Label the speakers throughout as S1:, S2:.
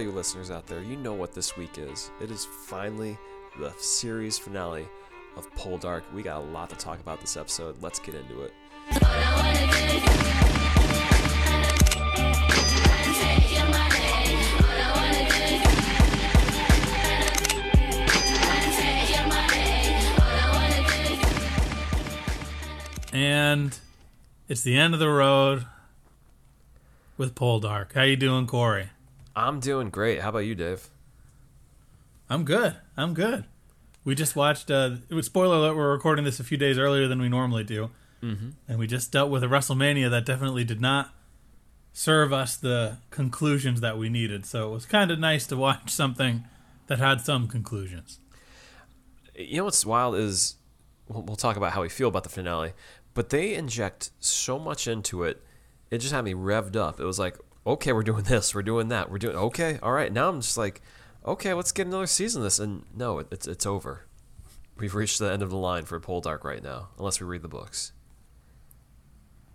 S1: all you listeners out there, you know what this week is. It is finally the series finale of Poldark. We got a lot to talk about this episode. Let's get into it.
S2: And it's the end of the road with Poldark. How you doing, Corey?
S1: I'm doing great. How about you, Dave?
S2: I'm good. I'm good. We just watched. Uh, it was spoiler alert. We're recording this a few days earlier than we normally do, mm-hmm. and we just dealt with a WrestleMania that definitely did not serve us the conclusions that we needed. So it was kind of nice to watch something that had some conclusions.
S1: You know what's wild is we'll, we'll talk about how we feel about the finale, but they inject so much into it. It just had me revved up. It was like, okay, we're doing this, we're doing that, we're doing okay, all right. Now I'm just like, okay, let's get another season of this. And no, it, it's it's over. We've reached the end of the line for Poldark right now, unless we read the books.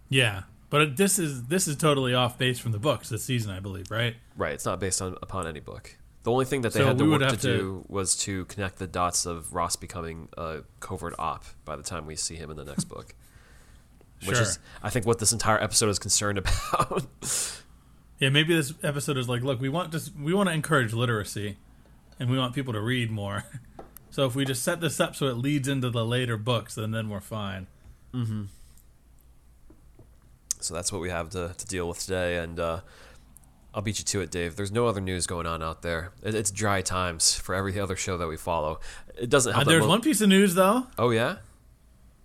S2: Yeah, but this is this is totally off base from the books this season, I believe, right?
S1: Right. It's not based on upon any book. The only thing that they
S2: So
S1: had to work to,
S2: to-
S1: do was to connect the dots of Ross becoming a covert op by the time we see him in the next book. Which
S2: Sure.
S1: is, I think, what this entire episode is concerned about.
S2: Yeah, maybe this episode is like, look, we want to we want to encourage literacy, and we want people to read more. So if we just set this up so it leads into the later books, then then we're fine.
S1: so that's what we have to, to deal with today. And uh, I'll beat you to it, Dave. There's no other news going on out there. It, it's dry times for every other show that we follow. It doesn't
S2: Uh,
S1: help. that
S2: there's
S1: mo-
S2: one piece of news though,
S1: Oh, yeah?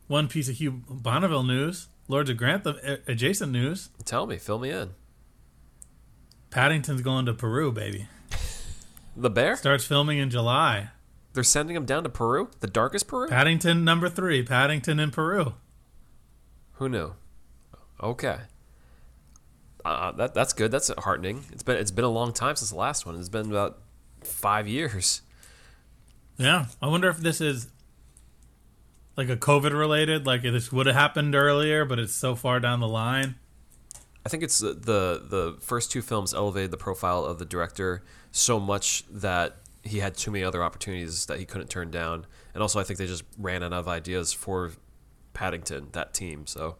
S2: one piece of Hugh Bonneville news, Lords of Grantham uh, adjacent news.
S1: Tell me. Fill me in.
S2: Paddington's going to Peru, baby.
S1: The bear?
S2: Starts filming in July.
S1: They're sending him down to Peru? The darkest Peru?
S2: Paddington number three, Paddington in Peru.
S1: Who knew? Okay. Uh, that that's good. That's heartening. It's been it's been a long time since the last one. It's been about five years.
S2: Yeah, I wonder if this is like a COVID related, like this would have happened earlier, but it's so far down the line.
S1: I think it's the, the the first two films elevated the profile of the director so much that he had too many other opportunities that he couldn't turn down, and also I think they just ran out of ideas for Paddington that team. So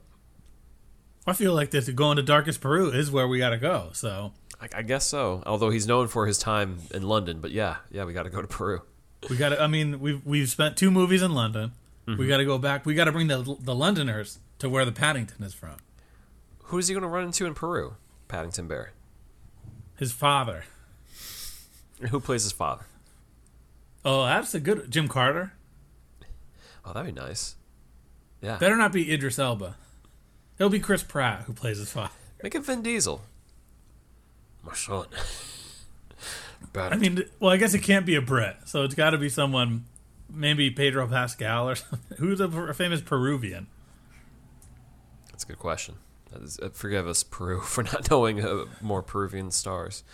S2: I feel like this going to darkest Peru is where we got to go. So
S1: I, I guess so. Although he's known for his time in London, but yeah, yeah, we got to go to Peru.
S2: we got to. I mean, we've we've spent two movies in London. We mm-hmm. got to go back. We got to bring the the Londoners to where the Paddington is from.
S1: Who is he going to run into in Peru? Paddington Bear.
S2: His father.
S1: Who plays his father?
S2: Oh, that's a good Jim Carter.
S1: Oh, that'd be nice. Yeah.
S2: Better not be Idris Elba. It'll be Chris Pratt who plays his father.
S1: Make it Vin Diesel. My son.
S2: I mean, well, I guess it can't be a Brit, so it's got to be someone, maybe Pedro Pascal or something. Who's a, a famous Peruvian?
S1: That's a good question. Is, uh, forgive us, Peru, for not knowing uh, more Peruvian stars.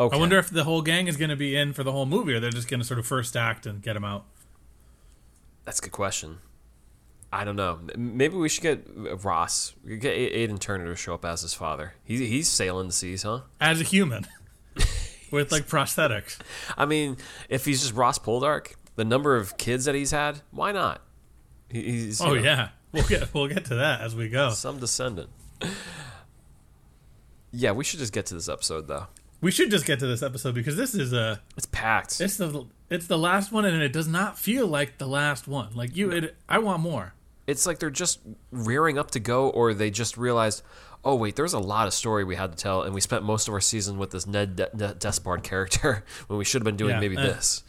S1: Okay.
S2: I wonder if the whole gang is going to be in for the whole movie, or they're just going to sort of first act and get him out.
S1: That's a good question. I don't know. Maybe we should get uh, Ross. Get Aidan Turner to show up as his father. He's he's sailing the seas, huh?
S2: as a human with like prosthetics.
S1: I mean, if he's just Ross Poldark, the number of kids that he's had, why not? He- He's you
S2: Oh
S1: know,
S2: yeah, we'll get we'll get to that as we go.
S1: some descendant. Yeah, we should just get to this episode though.
S2: We should just get to this episode because this is a
S1: It's packed.
S2: it's the it's the last one and it does not feel like the last one. Like you, it, I want more.
S1: it's like they're just rearing up to go, or they just realized, oh wait, there's a lot of story we had to tell, and we spent most of our season with this Ned De- De- Despard character when we should have been doing
S2: Yeah,
S1: maybe this.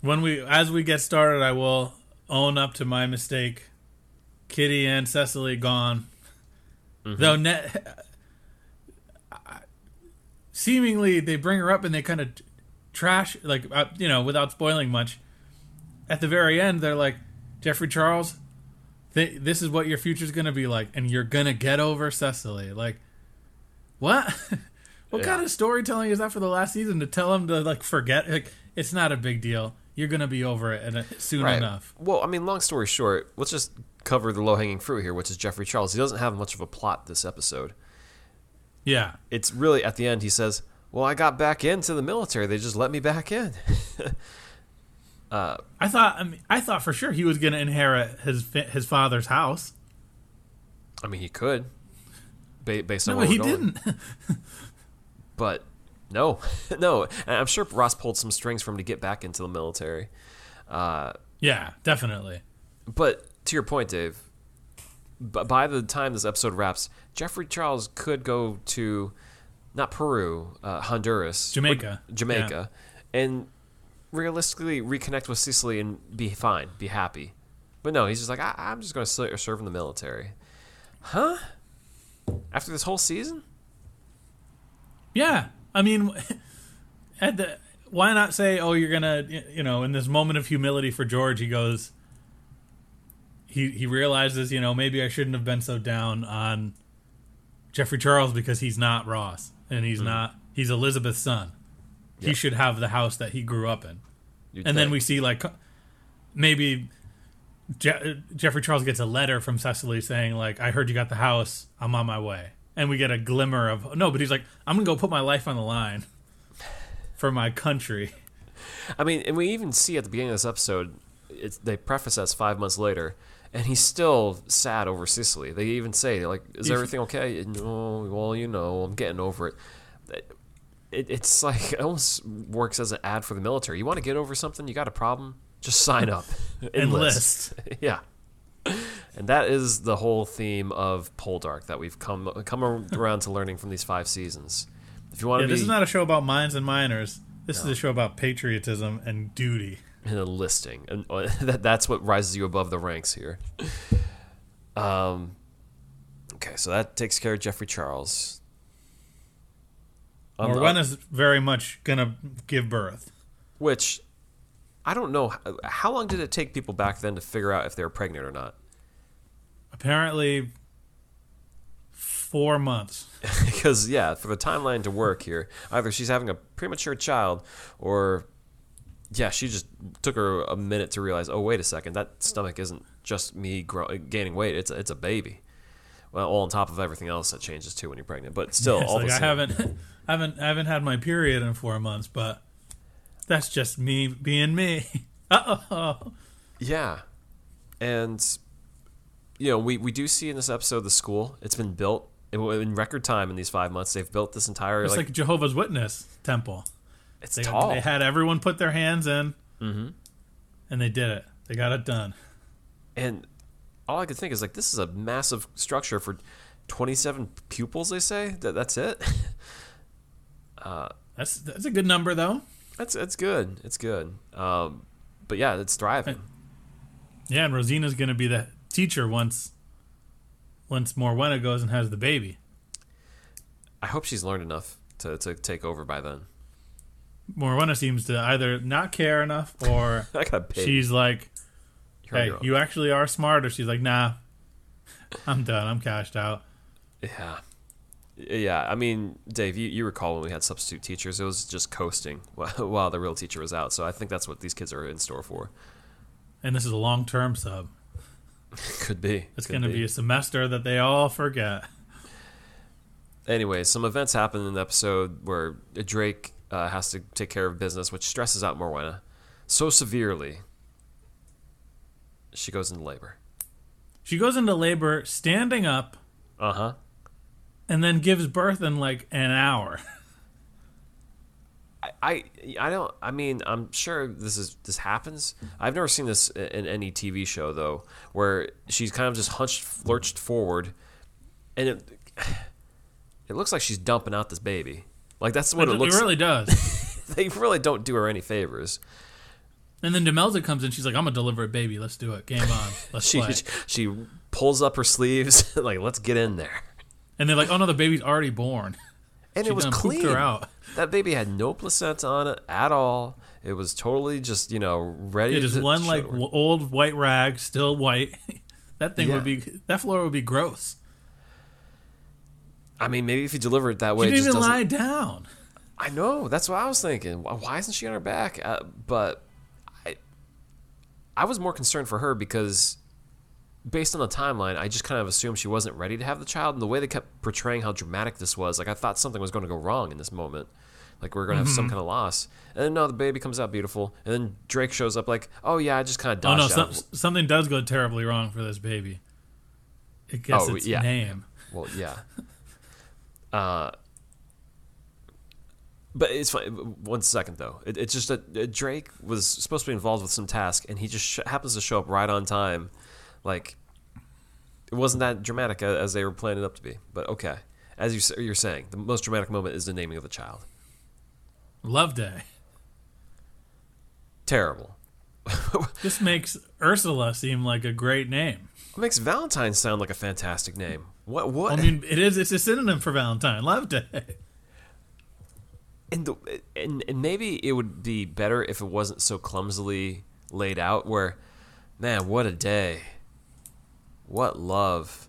S2: When we as we get started, I will own up to my mistake. Kitty and Cecily gone. Though net, seemingly they bring her up and they kind of trash like uh, you know without spoiling much. At the very end, they're like, Jeffrey Charles, th- this is what your future's gonna be like, and you're gonna get over Cecily. Like, what? what
S1: Yeah.
S2: kind of storytelling is that for the last season to tell him to like forget? Like, it's not a big deal. You're gonna be over it and uh, soon enough.
S1: Well, I mean, long story short, let's just cover the low hanging fruit here, which is Jeffrey Charles. He doesn't have much of a plot this episode.
S2: Yeah.
S1: It's really at the end he says, "Well, I got back into the military. They just let me back in."
S2: Uh, I thought I mean I thought for sure he was going to inherit his his father's house.
S1: I mean, he could, based on
S2: No, he
S1: going.
S2: didn't.
S1: but no, no. And I'm sure Ross pulled some strings for him to get back into the military. Uh,
S2: yeah, definitely.
S1: but to your point, Dave, b- by the time this episode wraps, Jeffrey Charles could go to not Peru, uh, Honduras,
S2: Jamaica.
S1: Jamaica, and realistically reconnect with Cecily and be fine, be happy. But no, he's just like, I- I'm just going to serve in the military. Huh? After this whole season?
S2: Yeah, I mean, at the why not say, oh, you're gonna, you know, in this moment of humility for George, he goes, he he realizes, you know, maybe I shouldn't have been so down on Jeffrey Charles because he's not Ross and he's mm-hmm. not he's Elizabeth's son. He should have the house that he grew up in.
S1: You'd
S2: and then we see like maybe Je- Jeffrey Charles gets a letter from Cecily saying like I heard you got the house. I'm on my way and we get a glimmer of no but he's like I'm gonna go put my life on the line for my country
S1: I mean, and we even see at the beginning of this episode, it's, they preface us five months later, and he's still sad over Cecily. They even say, like, is
S2: He's-
S1: everything okay? No, oh, well, you know, I'm getting over it. it. It's like, it almost works as an ad for the military. You want to get over something? You got a problem? Just sign up.
S2: enlist
S1: yeah. And that is the whole theme of Poldark that we've come come around to learning from these five seasons. If you want
S2: yeah
S1: to be
S2: this is not a show about mines and miners this is a show about patriotism and duty
S1: an enlisting, and uh, that that's what rises you above the ranks here. Um, okay, so that takes care of Jeffrey Charles. On the-
S2: Morwenna's very much gonna give birth
S1: which I don't know how long did it take people back then to figure out if they were pregnant or not.
S2: Apparently four months
S1: because yeah, for the timeline to work here, either she's having a premature child, or yeah, she just took her a minute to realize, oh wait a second, that stomach isn't just me grow- gaining weight; it's it's a baby. Well, all on top of everything else that changes too when you're pregnant, but still,
S2: It's
S1: all
S2: like
S1: the
S2: I
S1: same.
S2: haven't, I haven't, I haven't had my period in four months, but that's just me being me. Uh oh.
S1: Yeah, and you know we we do see in this episode the school. It's been built in, in record time in these five months. They've built this entire
S2: It's
S1: like,
S2: like, Jehovah's Witness temple.
S1: it's
S2: They,
S1: tall.
S2: they had everyone put their hands in,
S1: mm-hmm.
S2: and they did it. They got it done.
S1: And all I could think is like this is a massive structure for 27 pupils. They say that that's it.
S2: That's that's a good number though.
S1: that's that's good. It's good. Um, but yeah, it's thriving.
S2: Yeah, and Rosina's gonna be the teacher once, once Morwenna goes and has the baby.
S1: I hope she's learned enough to, to take over by then.
S2: Morwenna seems to either not care enough or she's like, "Hey, you actually are smart," or she's like, "Nah, I'm done. I'm cashed out."
S1: Yeah. Yeah, I mean, Dave, you, you recall when we had substitute teachers, it was just coasting while, while the real teacher was out. So I think that's what these kids are in store for.
S2: And this is a long term sub.
S1: Could be.
S2: It's going to be a semester that they all forget.
S1: Anyway, some events happen in the episode where Drake uh, has to take care of business, which stresses out Morwenna so severely. She goes into labor.
S2: She goes into labor standing up
S1: Uh huh.
S2: and then gives birth in like an hour.
S1: I, I don't. I mean, I'm sure this is this happens. I've never seen this in, any TV show though, where she's kind of just hunched, lurched forward, and it it looks like she's dumping out this baby. Like that's what it,
S2: it
S1: looks.
S2: really does.
S1: They really don't do her any favors.
S2: and then Demelza comes in. She's like, "I'm gonna deliver a baby. Let's do it. Game on. Let's
S1: She
S2: play."
S1: she pulls up her sleeves like let's get in there.
S2: And they're like, "Oh no, the baby's already born."
S1: And
S2: She
S1: it was clean.
S2: her out.
S1: That baby had no placenta on it at all. It was totally just you know ready.
S2: It is one
S1: show
S2: like w- old white rag, still white. that thing
S1: Yeah.
S2: would be. That floor would be gross.
S1: I mean, maybe if you deliver it that way, it
S2: didn't
S1: just
S2: even lie down.
S1: I know. That's what I was thinking. Why why isn't she on her back? Uh, but I, I was more concerned for her because based on the timeline, I just kind of assumed she wasn't ready to have the child. And the way they kept portraying how dramatic this was, like I thought something was going to go wrong in this moment. Like we are going to have some kind of loss. And then no, the baby comes out beautiful. And then Drake shows up like, oh yeah, I just kind of
S2: Oh
S1: dodged
S2: no,
S1: out.
S2: some, something does go terribly wrong for this baby. It gets
S1: Oh,
S2: its
S1: yeah.
S2: name.
S1: Well, yeah. Uh, but it's fine. One second though, it, it's just that uh, Drake was supposed to be involved with some task, and he just sh- happens to show up right on time. Like it wasn't that dramatic as they were planning it up to be. But okay, as you, you're saying, the most dramatic moment is the naming of the child.
S2: Love Day.
S1: Terrible.
S2: This makes Ursula seem like a great name.
S1: What makes Valentine sound like a fantastic name? What? What?
S2: I mean, it is. It's a synonym for Valentine. Love Day.
S1: and the and, and maybe it would be better if it wasn't so clumsily laid out where man what a day what love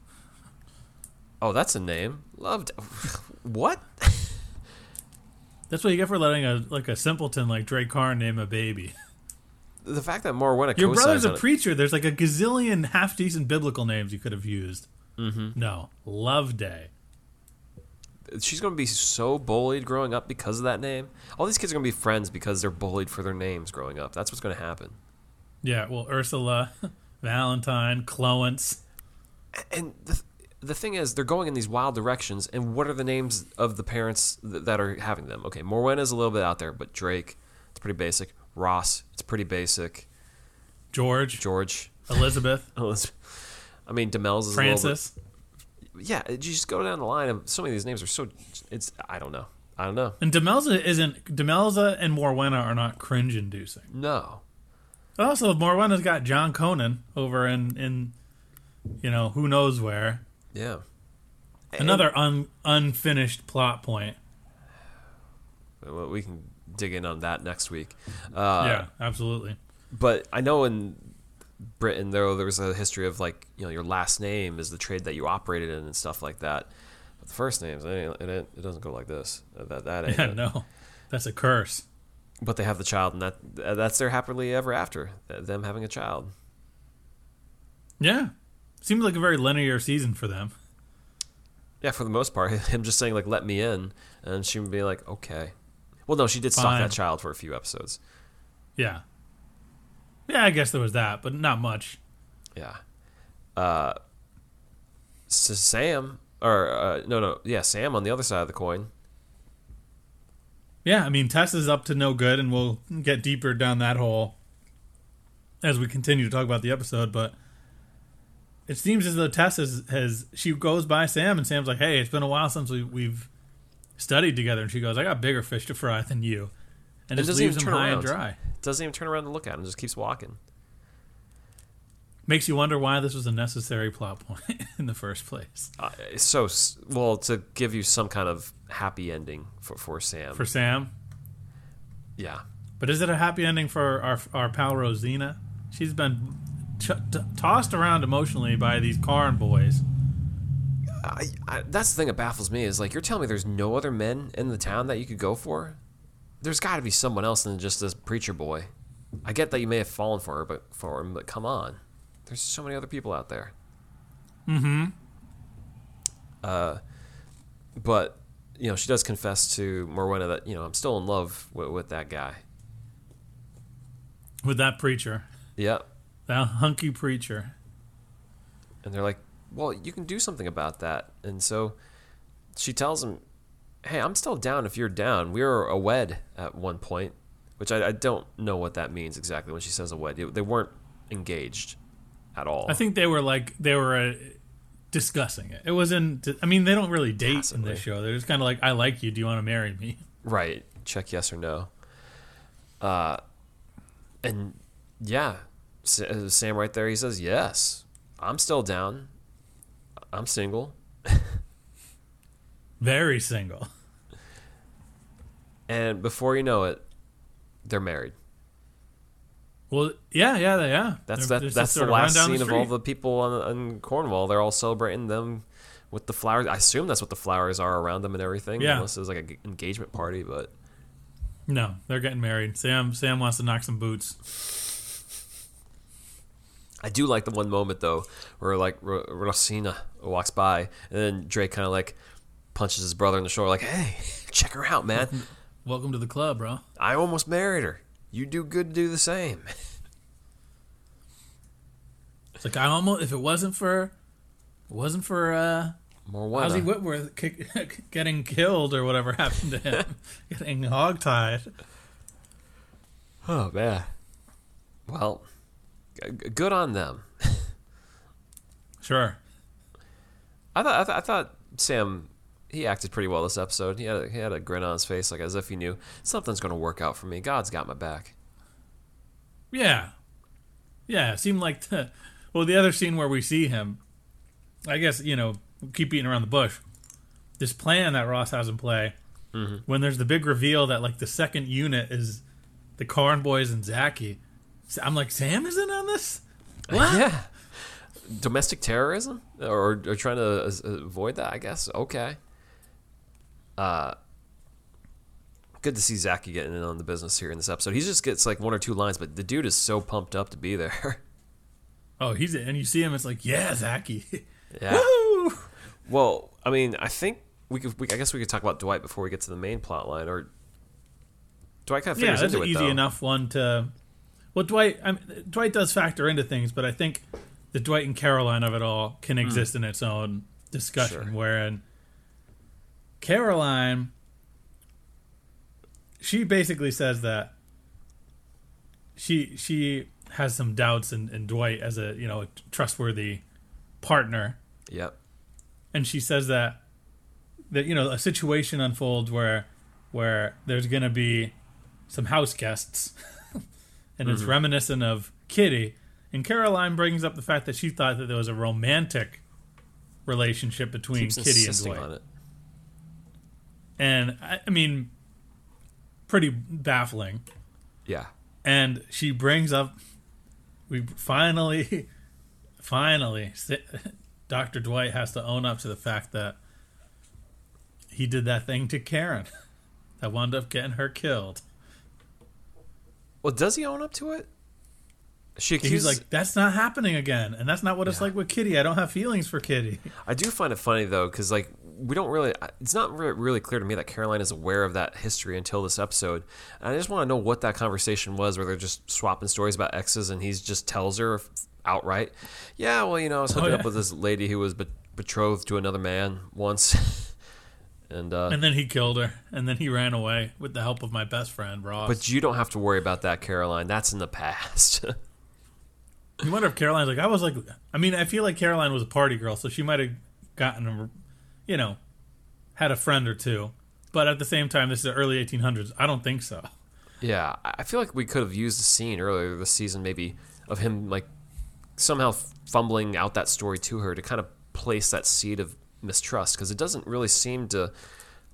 S1: oh that's a name loved what
S2: That's what you get for letting a like a simpleton like Drake Carne name a baby.
S1: the fact that Morwenna
S2: Your brother's a
S1: it-
S2: preacher. There's like a gazillion half decent biblical names you could have used. Mm-hmm. No, Love Day.
S1: she's going to be so bullied growing up because of that name all these kids are going to be friends because they're bullied for their names growing up that's what's going to happen
S2: Yeah, well, Ursula, Valentine, Clowance.
S1: And the, the thing is, they're going in these wild directions. And what are the names of the parents th- that are having them? Okay, Morwenna is a little bit out there, but Drake, it's pretty basic. Ross, it's pretty basic.
S2: George,
S1: George,
S2: Elizabeth, Elizabeth.
S1: I mean, Demel's is
S2: Francis.
S1: A bit, yeah, you just go down the line of so many of these names are so. It's I don't know. I don't know.
S2: And Demelza isn't Demelza and Morwenna are not cringe inducing.
S1: No,
S2: Also, Morwenna's got John Conan over in in you know who knows where.
S1: yeah.
S2: Another un, unfinished plot point.
S1: Well, we can dig in on that next week. Uh,
S2: yeah, absolutely.
S1: but I know in Britain though there was a history of like you know your last name is the trade that you operated in and stuff like that. But the first names it it, it doesn't go like this. That that ain't.
S2: Yeah,
S1: it.
S2: no, that's a curse.
S1: But they have the child and that that's their happily ever after. Them having a child.
S2: Yeah, seems like a very linear season for them.
S1: Yeah, for the most part, him just saying like "let me in," and she would be like, "Okay." Well, no, she did stalk
S2: Fine.
S1: that child for a few episodes.
S2: Yeah, yeah, I guess there was that, but not much.
S1: Yeah. Uh, so Sam, or uh, no, no, yeah, Sam on the other side of the coin.
S2: Yeah, I mean Tess is up to no good, and we'll get deeper down that hole as we continue to talk about the episode. But it seems as though Tess has, has she goes by Sam, and Sam's like, "Hey, it's been a while since we, we've studied together," and she goes, "I got bigger fish to fry than you," and,
S1: it
S2: just leaves him high and
S1: around.
S2: dry.
S1: Doesn't even turn around and look at him; just keeps walking.
S2: Makes you wonder why this was a necessary plot point in the first place
S1: Uh, so well to give you some kind of happy ending for for Sam.
S2: for Sam.
S1: yeah,
S2: But is it a happy ending for our our pal Rosina? She's been t- tossed around emotionally by these Carne boys.
S1: I, I, that's the thing that baffles me is like you're telling me there's no other men in the town that you could go for. There's got to be someone else than just this preacher boy. I get that you may have fallen for her, but for him, but come on, there's so many other people out there.
S2: Mm-hmm.
S1: Uh, but you know she does confess to Morwenna that you know I'm still in love with, with that guy.
S2: With that preacher,
S1: Yep.
S2: That hunky preacher.
S1: And they're like, well, you can do something about that. And so she tells him, hey, I'm still down if you're down. We were a wed at one point, which I, I don't know what that means exactly when she says a wed. They weren't engaged at all.
S2: I think they were like they were uh, discussing it. It wasn't. I mean, they don't really date in this show. They're just kind of like, "I like you. Do you want to marry me?"
S1: Right. Check yes or no. Uh, and yeah, Uh, Sam right there, he says, yes, I'm still down. I'm single.
S2: Very single.
S1: And before you know it, they're married.
S2: Well, yeah, yeah, they- yeah.
S1: That's
S2: They're-
S1: that.
S2: they're
S1: That's the
S2: sort of run
S1: last scene of all the people on, in Cornwall. They're all celebrating them with the flowers. I assume that's what the flowers are around them and everything.
S2: Yeah.
S1: Unless it was like an engagement party, but
S2: No, they're getting married. Sam Sam wants to knock some boots.
S1: I do like the one moment though where like R- Rosina walks by and then Drake kind of like punches his brother in the shoulder like, "Hey, check her out, man.
S2: Welcome to the club, bro.
S1: I almost married her. You do good to do the same."
S2: It's like I almost if it wasn't for, it wasn't for uh,
S1: More one.
S2: Ossie Whitworth kick, getting killed or whatever happened to him, getting hogtied.
S1: Oh man. Well, good on them.
S2: Sure.
S1: I thought I, th- I thought Sam he acted pretty well this episode. He had a, he had a grin on his face, like as if he knew something's going to work out for me. God's got my back.
S2: Yeah. Yeah, it seemed like the well the other scene where we see him I guess, you know, keep beating around the bush. This plan that Ross has in play mm-hmm. when there's the big reveal that like the second unit is the Carne Boys and Zacky. I'm like, Sam is in on this? What?
S1: Yeah. Domestic terrorism, or, or trying to avoid that, I guess. Okay. Uh, good to see Zacky getting in on the business here in this episode. He just gets like one or two lines, but the dude is so pumped up to be there.
S2: Oh, he's and you see him. It's like, yeah, Zacky.
S1: yeah.
S2: Woo!
S1: Well, I mean, I think we could. We, I guess we could talk about Dwight before we get to the main plot line, or Dwight kind of
S2: Yeah,
S1: figures
S2: that's
S1: into
S2: an
S1: it
S2: easy
S1: though.
S2: enough one to. Well, Dwight, I mean, Dwight does factor into things, but I think the Dwight and Caroline of it all can hmm. exist in its own discussion.
S1: Sure.
S2: Wherein Caroline, she basically says that she she has some doubts in, in Dwight as a you know a trustworthy partner
S1: Yep.
S2: and she says that that you know a situation unfolds where where there's gonna be some house guests and it's reminiscent of kitty. And caroline brings up the fact that she thought that there was a romantic relationship between
S1: Keeps
S2: kitty and dwight and I, I mean pretty baffling.
S1: Yeah.
S2: and she brings up we finally finally dr dwight has to own up to the fact that he did that thing to Keren that wound up getting her killed
S1: Well, does he own up to it? She accuses, he's
S2: like that's not happening again and that's not what it's
S1: Yeah.
S2: like with kitty i don't have feelings for kitty
S1: I do find it funny though, because like we don't really. It's not re- really clear to me that Caroline is aware of that history until this episode. And I just want to know what that conversation was, where they're just swapping stories about exes, and he just tells her outright, "Yeah, well, you know, I was oh, hooking
S2: Oh,
S1: up with this lady who was be- betrothed to another man once." and uh,
S2: and then he killed her. And then he ran away with the help of my best friend ross.
S1: But you don't have to worry about that, Caroline. That's in the past.
S2: you wonder if caroline's like i was like i mean i feel like caroline was a party girl so she might have gotten a you know had a friend or two. But at the same time this is the early 1800s i don't think so.
S1: Yeah, I feel like we could have used a scene earlier this season, maybe of him like somehow fumbling out that story to her to kind of place that seed of mistrust because it doesn't really seem to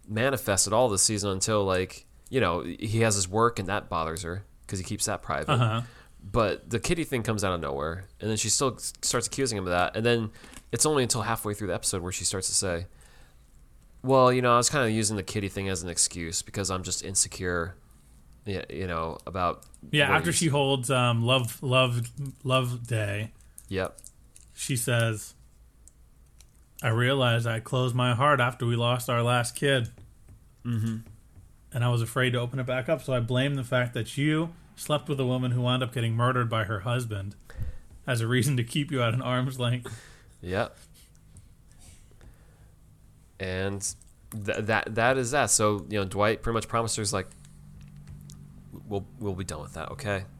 S1: manifest at all this season until like you know he has his work and that bothers her because he keeps that private.
S2: uh-huh
S1: But the kitty thing comes out of nowhere, and then she still starts accusing him of that, and then it's only until halfway through the episode where she starts to say, "Well, you know, I was kind of using the kitty thing as an excuse because I'm just insecure." Yeah, you know about
S2: Yeah, after she holds um, love, love, love day,
S1: Yep.
S2: she says, "I realized I closed my heart after we lost our last kid, mm-hmm. and I was afraid to open it back up. So I blame the fact that you slept with a woman who wound up getting murdered by her husband as a reason to keep you at an arm's length."
S1: Yep. And th- that that is that. So you know, Dwight pretty much promised her, "Is like, we'll we'll be done with that, okay?"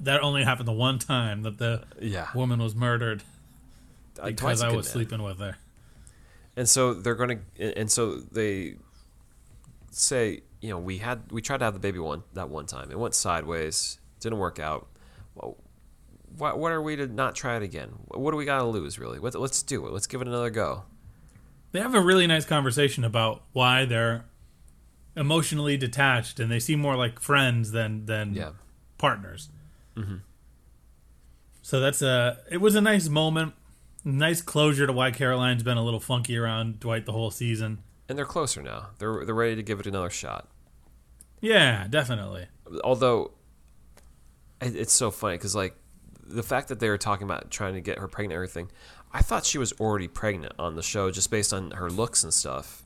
S2: That only happened the one time that the
S1: Yeah.
S2: woman was murdered because I was
S1: man.
S2: sleeping with her.
S1: And so they're gonna, and so they say, you know, we had we tried to have the baby one that one time. It went sideways, didn't work out. Well, what what are we to not try it again? What do we got to lose, really? What, let's do it. Let's give it another go.
S2: They have a really nice conversation about why they're emotionally detached and they seem more like friends than than
S1: Yeah.
S2: partners. Mm-hmm. So that's a. It was a nice moment, nice closure to why Caroline's been a little funky around Dwight the whole season.
S1: And they're closer now. They're they're ready to give it another shot.
S2: Yeah, definitely.
S1: although it's so funny because like the fact that they were talking about trying to get her pregnant and everything, I thought she was already pregnant on the show just based on her looks and stuff.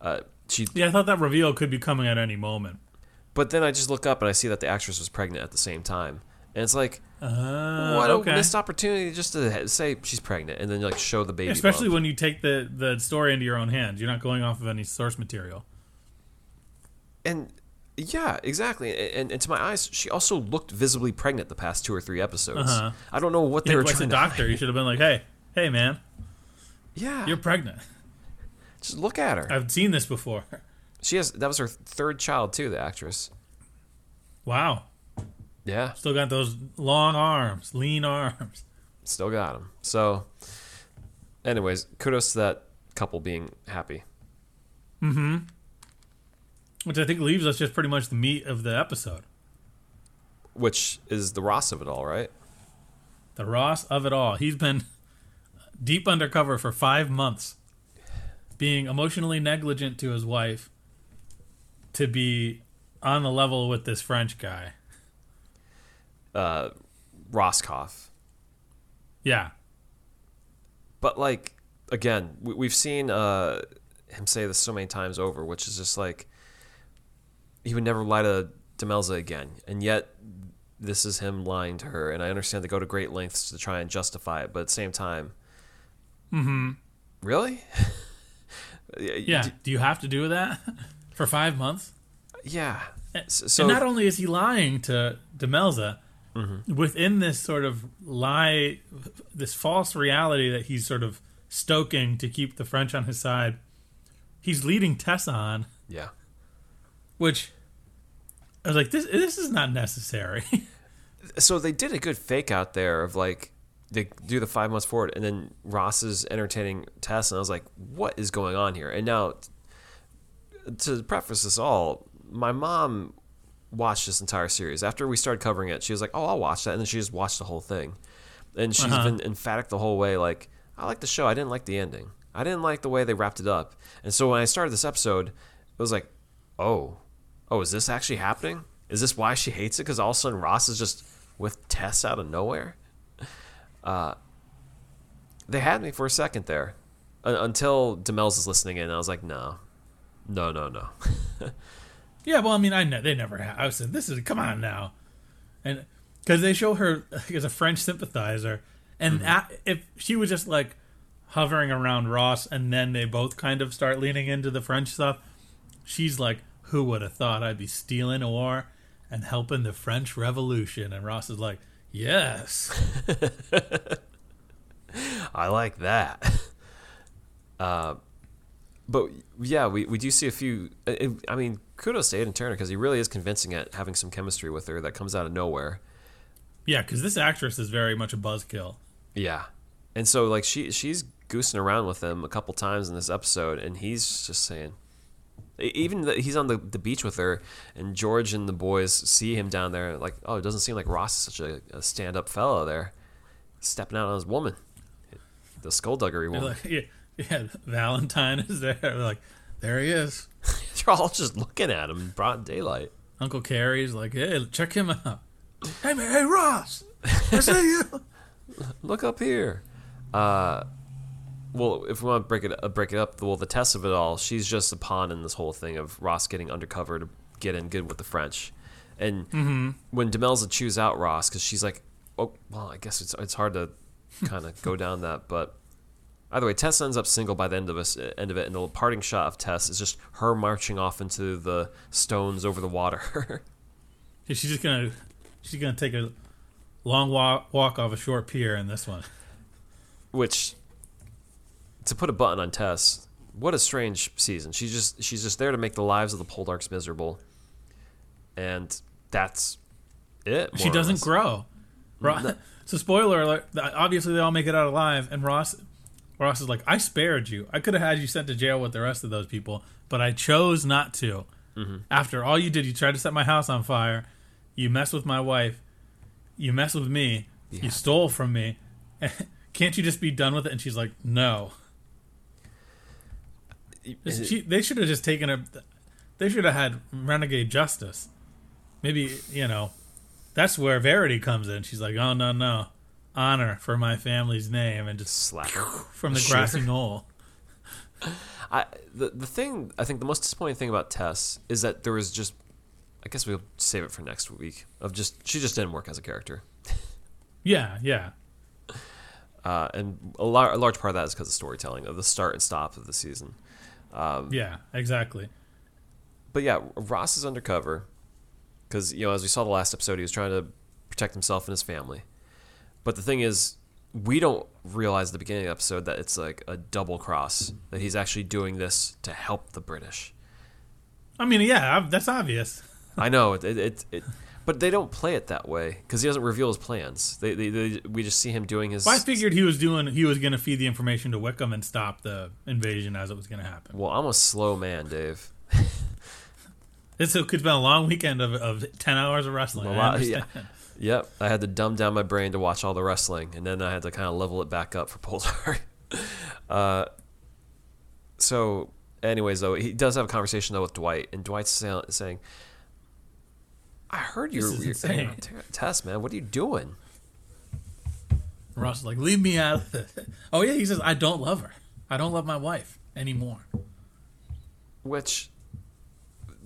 S1: Uh, she,
S2: Yeah, I thought that reveal could be coming at any moment.
S1: but then I just look up and I see that the actress was pregnant at the same time, and it's like,
S2: Uh,
S1: what
S2: okay.
S1: a missed opportunity just to say she's pregnant and then like show the baby.
S2: Especially
S1: bump.
S2: when you take the the story into your own hands. You're not going off of any source material.
S1: and yeah, exactly. And, and to my eyes, she also looked visibly pregnant the past two or three episodes.
S2: Uh-huh.
S1: I don't know what they
S2: Yeah,
S1: were
S2: like the
S1: trying to.
S2: doctor, you should have been like, "Hey, hey, man,
S1: Yeah,
S2: you're pregnant.
S1: just look at her.
S2: I've seen this before."
S1: She has that was her third child too. The actress.
S2: Wow,
S1: Yeah,
S2: still got those long arms, lean arms.
S1: still got them. So, anyways, kudos to that couple being happy. Mm hmm.
S2: Which I think leaves us just pretty much the meat of the episode.
S1: Which is the Ross of it all, right?
S2: The Ross of it all. He's been deep undercover for five months, being emotionally negligent to his wife, to be on the level with this French guy.
S1: Uh, Roscoff.
S2: Yeah.
S1: But like again, we, we've seen uh, him say this so many times over, which is just like he would never lie to Demelza again, and yet this is him lying to her. And I understand they go to great lengths to try and justify it, but at the same time, mm-hmm. really,
S2: Yeah. Do you have to do that for five months?
S1: yeah. So
S2: and not only is he lying to Demelza, Mm-hmm. within this sort of lie, this false reality that he's sort of stoking to keep the French on his side, he's leading Tessa on,
S1: yeah,
S2: which I was like, this this is not necessary.
S1: so they did a good fake out there of like they do the five months forward and then ross is entertaining tess and i was like what is going on here? And now to preface this all my mom watched this entire series. After we started covering it she was like oh i'll watch that and then she just watched the whole thing. And she's
S2: Uh-huh.
S1: been emphatic the whole way like i like the show. I didn't like the ending. I didn't like the way they wrapped it up. And so when i started this episode it was like oh oh is this actually happening? Is this why she hates it? Because all of a sudden ross is just with tess out of nowhere? Uh, they had me for a second there uh, until demels is listening in i was like no. No no no
S2: yeah, well, I mean, I know they never. Have. I was saying, this is come on now, and because they show her as a French sympathizer, and a if she was just like hovering around Ross, and then they both kind of start leaning into the French stuff, she's like, "Who would have thought I'd be stealing a war and helping the French Revolution?" And Ross is like, "Yes."
S1: I like that. Uh, but yeah, we, we do see a few. Uh, I I mean, kudos to Aidan Turner because he really is convincing at having some chemistry with her that comes out of nowhere.
S2: Yeah, because this actress is very much a buzzkill.
S1: Yeah, and so like she she's goosing around with him a couple times in this episode, and he's just saying. Even the, he's on the, the beach with her, and George and the boys see him down there. Like, oh, it doesn't seem like Ross is such a, a stand up fellow there, stepping out on his woman, the skullduggery woman.
S2: yeah, yeah, Valentine is there. They're like, there he is.
S1: They're all just looking at him in broad daylight.
S2: Uncle Cary's like, hey, check him out. Hey, man, hey, Ross, I see you.
S1: Look up here. Uh, well, if we want to break it uh, break it up, well, the test of it all, she's just a pawn in this whole thing of Ross getting undercover to get in good with the French, and when Demelza chews out Ross because she's like, oh, well, I guess it's it's hard to kind of go down that, but either way, Tess ends up single by the end of us uh, end of it, and the parting shot of Tess is just her marching off into the stones over the water.
S2: She's just gonna, she's gonna take a long walk, walk off a short pier in this one.
S1: which to put a button on Tess, what a strange season. She's just she's just there to make the lives of the Poldarks miserable, and that's it.
S2: She doesn't grow. Ro- so spoiler alert. Obviously, they all make it out alive, and Ross, Ross is like, I spared you. I could have had you sent to jail with the rest of those people, but I chose not to. Mm-hmm. After all you did, you tried to set my house on fire. You messed with my wife. You messed with me.
S1: Yeah.
S2: You stole from me. Can't you just be done with it? And she's like, No. She, they should have just taken a. They should have had renegade justice. Maybe you know, that's where Verity comes in. She's like, "Oh no, no, honor for my family's name," and just
S1: Slap.
S2: from the
S1: Sure.
S2: grassy knoll.
S1: I the the thing I think the most disappointing thing about Tess is that there was just I guess we'll save it for next week of just she just didn't work as a character.
S2: Yeah, yeah,
S1: Uh, and a, lar- a large part of that is because of storytelling of the start and stop of the season.
S2: yeah, exactly.
S1: But yeah, Ross is undercover because you know as we saw the last episode, he was trying to protect himself and his family. But the thing is, we don't realize at the beginning of the episode that it's like a double cross that he's actually doing this to help the British.
S2: I mean, yeah, that's obvious.
S1: I know it, it, it, it but they don't play it that way because he doesn't reveal his plans. They, they, they we just see him doing his.
S2: Well, I figured he was doing. He was going to feed the information to Wickham and stop the invasion as it was going to happen.
S1: Well, I'm a slow man, Dave.
S2: It's, could have been a long weekend of, of ten hours of wrestling.
S1: Lot-
S2: understand.
S1: Yep, I had to dumb down my brain to watch all the wrestling, and then I had to kind of level it back up for Polestar. uh, so, anyways, though, he does have a conversation though with Dwight, and Dwight's sa- saying, "I heard you're,
S2: is
S1: you're
S2: insane.
S1: T- Tess, man. What are you doing?"
S2: Ross is like, leave me out of this. Oh yeah, he says, I don't love her. I don't love my wife anymore.
S1: Which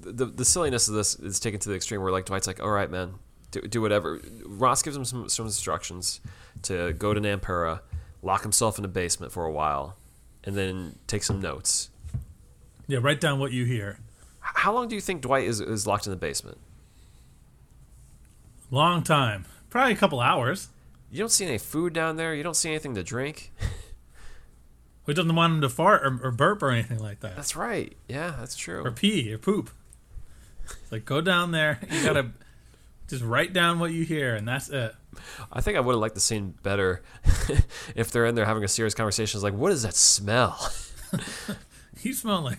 S1: the the silliness of this is taken to the extreme where like Dwight's like, "All right, man, do, do whatever." Ross gives him some some instructions to go to Nampara, lock himself in a basement for a while, and then take some notes.
S2: Yeah, write down what you hear.
S1: How long do you think Dwight is, is locked in the basement?
S2: Long time, probably a couple hours.
S1: You don't see any food down there. You don't see anything to drink.
S2: We doesn't want him to fart or, or burp or anything like that,
S1: That's right. Yeah, that's true.
S2: or pee or poop. It's like go down there. You gotta just write down what you hear, and that's it.
S1: I think I would have liked the scene better if they're in there having a serious conversation. It's like, what is that smell?
S2: You smell like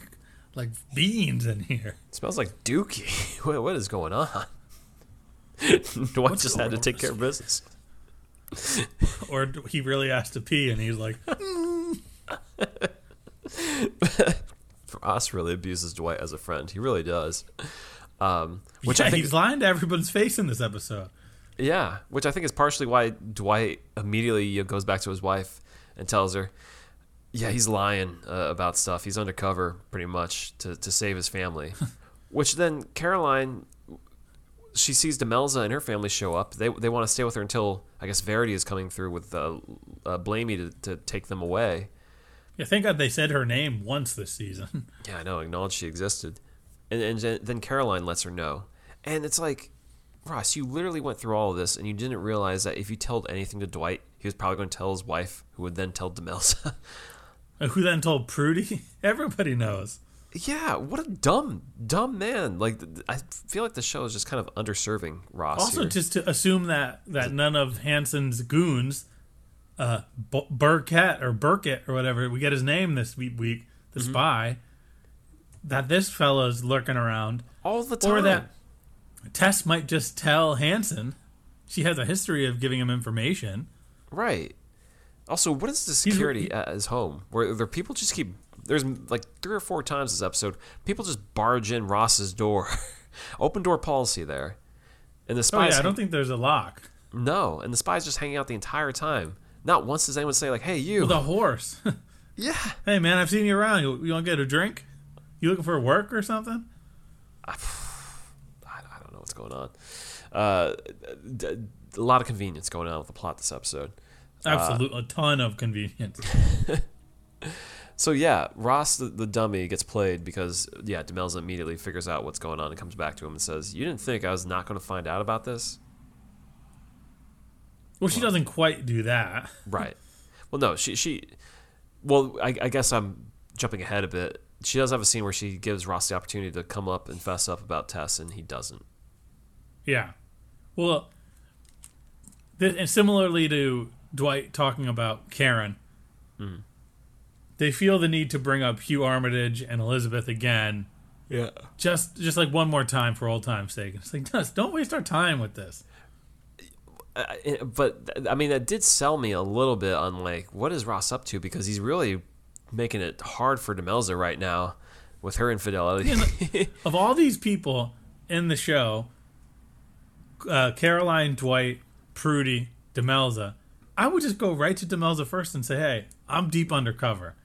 S2: like beans in here.
S1: It smells like Dookie. What, what is going on? Dwight just had to take care of business.
S2: Or he really has to pee, and he's like, mm.
S1: Ross really abuses Dwight as a friend. He really does. Um, which
S2: yeah,
S1: I think,
S2: he's lying to everybody's face in this episode.
S1: yeah, which I think is partially why Dwight immediately you know, goes back to his wife and tells her, yeah, he's lying uh, about stuff. He's undercover pretty much to, to save his family. which then Caroline, she sees Demelza and her family show up. They they want to stay with her until I guess Verity is coming through with uh, uh, Blamey to, to take them away.
S2: Yeah, thank God they said her name once this season.
S1: Yeah, I know. Acknowledge she existed, and and then- Caroline lets her know, and it's like, Ross, you literally went through all of this, and you didn't realize that if you told anything to Dwight, he was probably going to tell his wife, who would then tell Demelza.
S2: Who then told Prudie? Everybody knows.
S1: yeah, what a dumb, dumb man. Like I feel like the show is just kind of underserving Ross.
S2: Also,
S1: here.
S2: just to assume that that none of Hanson's goons, uh, Burkett or Burkett or whatever we get his name this week, week the
S1: Mm-hmm.
S2: spy, that this fella's lurking around,
S1: all the time.
S2: or that Tess might just tell Hanson. She has a history of giving him information.
S1: Right. Also, what is the
S2: He's-
S1: security at his home? Where there people just keep there's like three or four times this episode, people just barge in Ross's door, open door policy there, and the
S2: Oh yeah, I don't think there's a lock.
S1: no, and the spies just hanging out the entire time. Not once does anyone say like, "Hey, you."
S2: The horse.
S1: yeah.
S2: hey man, I've seen you around. You, you want to get a drink? You looking for work or something?
S1: I, I don't know what's going on. Uh, a lot of convenience going on with the plot this episode.
S2: Absolutely, a ton of convenience.
S1: So yeah, Ross the, the dummy gets played because yeah, Demelza immediately figures out what's going on and comes back to him and says, "You didn't think I was not going to find out about this?"
S2: Well, she doesn't quite do that.
S1: Right. Well, no, she she. Well, I, I guess I'm jumping ahead a bit. She does have a scene where she gives Ross the opportunity to come up and fess up about Tess, and he doesn't.
S2: Yeah. Well, th- and similarly to Dwight talking about Keren, they feel the need to bring up Hugh Armitage and Elizabeth again,
S1: Yeah.
S2: just just like one more time for old time's sake. It's like, just don't waste our time with this.
S1: Uh, but I mean, that did sell me a little bit on like what is Ross up to because he's really making it hard for Demelza right now with her infidelity.
S2: Of all these people in the show, uh, Caroline, Dwight, Prudie, Demelza, I would just go right to Demelza first and say, "Hey, I'm deep undercover.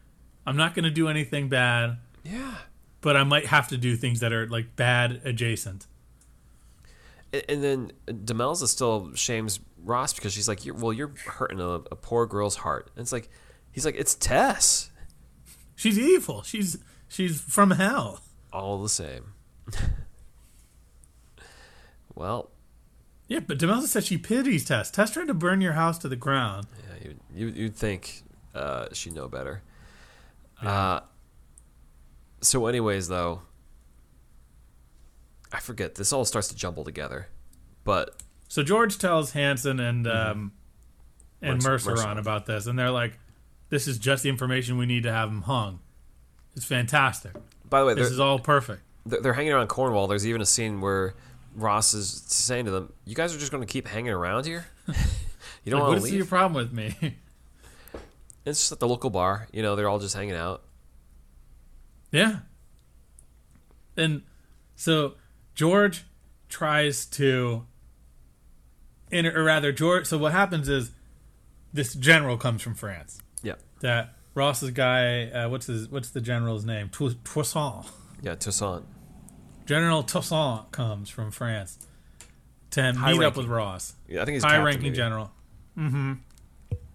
S2: I'm not going to do anything bad,
S1: Yeah.
S2: but I might have to do things that are like bad adjacent."
S1: And, and then Demelza still shames Ross because she's like, "Well, you're hurting a, a poor girl's heart." And it's like, he's like, "It's Tess."
S2: She's evil. She's she's from hell.
S1: All the same. well,
S2: Yeah, but Demelza said she pities Tess. Tess tried to burn your house to the ground.
S1: yeah, you you you'd think uh, she'd know better. Uh, so, anyways, though, I forget. This all starts to jumble together, but
S2: So George tells Hanson and um, and
S1: Mercer,
S2: Merceron about this, and they're like, "This is just the information we need to have him hung." It's fantastic.
S1: by the way,
S2: This is all perfect.
S1: they're hanging around Cornwall. There's even a scene where Ross is saying to them, "You guys are just going to keep hanging around here. you don't
S2: Like,
S1: want to
S2: is
S1: leave."
S2: your problem with me?
S1: It's just at the local bar. You know, they're all just hanging out.
S2: yeah. And so George tries to, in, or rather, George. So what happens is this general comes from France.
S1: Yeah,
S2: That Ross's guy, uh, what's his, what's the general's name? Toussaint.
S1: yeah, Toussaint.
S2: General Toussaint comes from France to meet up with Ross.
S1: Yeah, I think he's high-ranking
S2: general. Mm-hmm.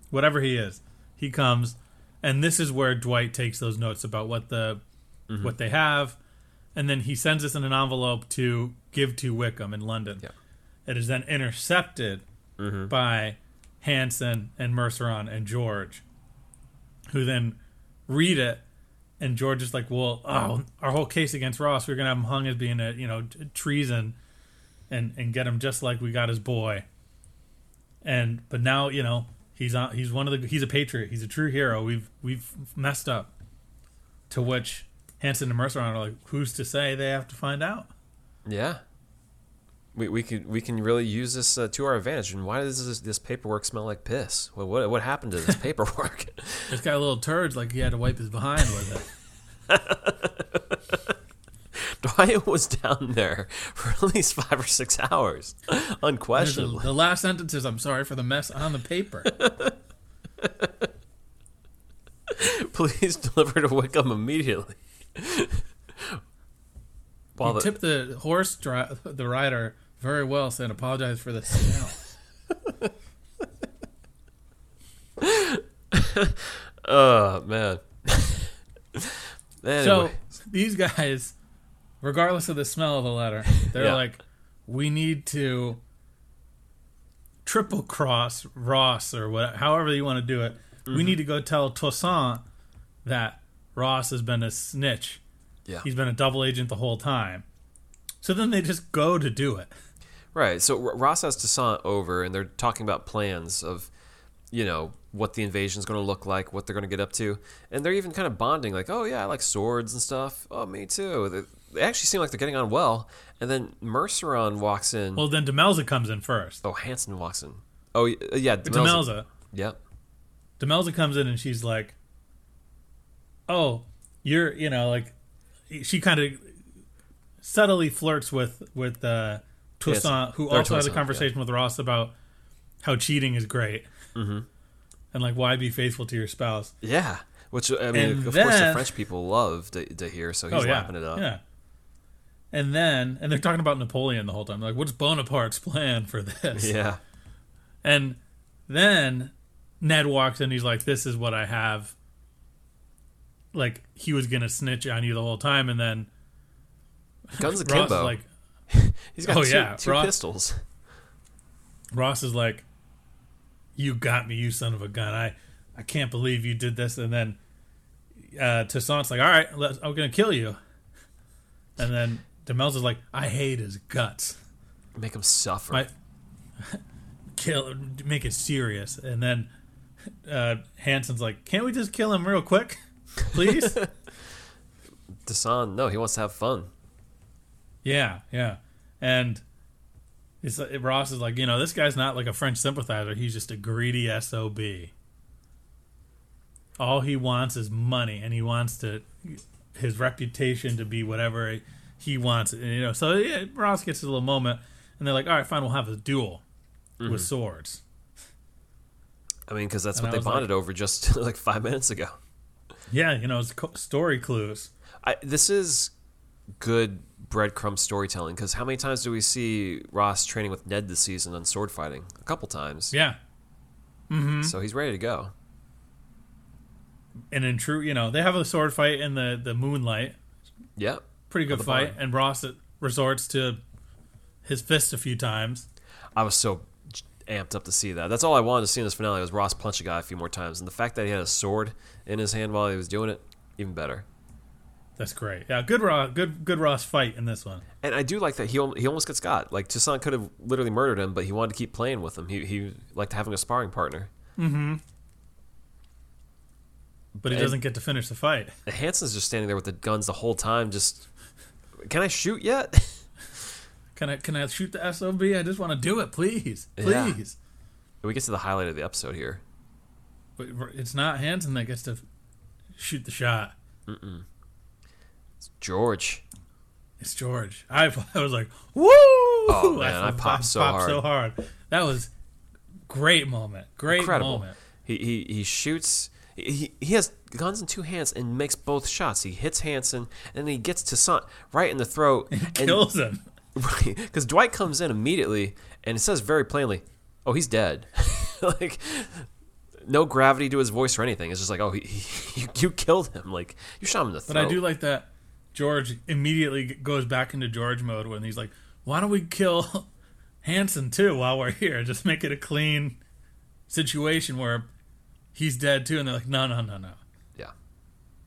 S2: Whatever he is. He comes and this is where Dwight takes those notes about what the
S1: Mm-hmm.
S2: what they have. And then he sends this in an envelope to give to Wickham in London.
S1: Yeah.
S2: It is then intercepted
S1: Mm-hmm.
S2: by Hanson and Merceron and George, who then read it. And George is like, "Well, oh, our whole case against Ross, we're gonna have him hung as being a you know treason, and and get him just like we got his boy." And but now you know he's on. He's one of the. He's a patriot. He's a true hero. We've we've messed up. To which Hanson and Mercer are like, "Who's to say they have to find out?"
S1: Yeah. We, we could we can really use this uh, to our advantage. And why does this, this paperwork smell like piss? What what, what happened to this paperwork?
S2: It's got a little turds like he had to wipe his behind with it.
S1: Dwight was down there for at least five or six hours, unquestionably.
S2: the last sentence is, "I'm sorry for the mess on the paper."
S1: Please deliver to Wickham immediately. While
S2: he
S1: the,
S2: tipped the horse dri- the rider very well, saying, "Apologize for the smell."
S1: oh man. anyway,
S2: So these guys, regardless of the smell of the letter, they're
S1: Yeah.
S2: like, "We need to triple cross Ross or what, however you want to do it.
S1: Mm-hmm.
S2: We need to go tell Toussaint that Ross has been a snitch.
S1: Yeah,
S2: He's been a double agent the whole time." So then they just go to do it.
S1: right. So Ross has Toussaint over, and they're talking about plans of, you know, what the invasion's going to look like, what they're going to get up to, and they're even kind of bonding, like, oh yeah, I like swords and stuff. Oh, me too. They, they actually seem like they're getting on well. And then Merceron walks in.
S2: Well, then Demelza comes in first.
S1: oh, Hanson walks in. Oh uh, yeah, Demelza.
S2: Demelza.
S1: Yep.
S2: Demelza comes in and she's like, "Oh, you're you know like," she kind of subtly flirts with with uh, Toussaint, who
S1: or
S2: also has a
S1: Toussaint,
S2: conversation with Ross about how cheating is great, mm-hmm. and like why be faithful to your spouse.
S1: Yeah. Which I mean,
S2: And
S1: of course, the French people love to, to hear, so he's
S2: oh yeah,
S1: lapping it up.
S2: yeah. And then, and they're talking about Napoleon the whole time. Like, what's Bonaparte's plan for this?
S1: Yeah.
S2: And then Ned walks in. He's like, "This is what I have." Like he was gonna snitch on you the whole time, and then
S1: Guns akimbo.
S2: like,
S1: he's got
S2: oh,
S1: two,
S2: yeah,
S1: two
S2: Ross-
S1: pistols.
S2: Ross is like, "You got me, you son of a gun! I, I can't believe you did this." And then uh, Toussaint's like, "All right, let's, I'm gonna kill you." And then Demelza is like, "I hate his guts.
S1: Make him suffer.
S2: My, kill, make it serious." And then uh, Hanson's like, "Can't we just kill him real quick, please?"
S1: Desan, no, he wants to have fun.
S2: Yeah, yeah. And it's like, Ross is like, you know, this guy's not like a French sympathizer. He's just a greedy SOB. All he wants is money and he wants to his reputation to be whatever he wants. And, you know, so yeah, Ross gets a little moment and they're like, all right, fine, we'll have a duel
S1: Mm-hmm.
S2: with swords.
S1: I mean, because that's
S2: And
S1: what
S2: I
S1: they
S2: was like-
S1: bonded over just like five minutes ago.
S2: Yeah, you know, it's story clues.
S1: I, this is good breadcrumb storytelling because how many times do we see Ross training with Ned this season on sword fighting? A couple times.
S2: Yeah, mm-hmm.
S1: So he's ready to go.
S2: and in true, you know, they have a sword fight in the the moonlight.
S1: Yep.
S2: Pretty good fight,
S1: barn.
S2: and Ross resorts to his fist a few times.
S1: I was so amped up to see that. That's all I wanted to see in this finale was Ross punch a guy a few more times, and the fact that he had a sword in his hand while he was doing it, even better.
S2: That's great. Yeah, good Ross, good good Ross fight in this one.
S1: And I do like that he he almost gets got. Like Toussaint could have literally murdered him, but he wanted to keep playing with him. He he liked having a sparring partner. Mhm.
S2: But he
S1: And-
S2: doesn't get to finish the fight.
S1: Hanson's just standing there with the guns the whole time. Just can I shoot yet?
S2: Can I can I shoot the SOB? I just want to do it, please,
S1: Yeah.
S2: please.
S1: we get to the highlight of the episode here.
S2: But it's not Hanson that gets to shoot the shot.
S1: It's George.
S2: It's George. I, I was like, woo!
S1: Oh, man, I popped so hard.
S2: so hard. That was great moment. Great
S1: Incredible.
S2: moment.
S1: He he he shoots. He, he has guns in two hands and makes both shots. He hits Hanson and then he gets Toussaint right in the throat. and,
S2: Kills him.
S1: Right, because Dwight comes in immediately and it says very plainly, "Oh, he's dead." like, no gravity to his voice or anything. It's just like, "Oh, he, he, you, you killed him. Like, you shot him in the throat. But.
S2: I do like that George immediately goes back into George mode when he's like, why don't we kill Hanson too while we're here? Just make it a clean situation where he's dead too. And they're like, no, no, no, no.
S1: Yeah.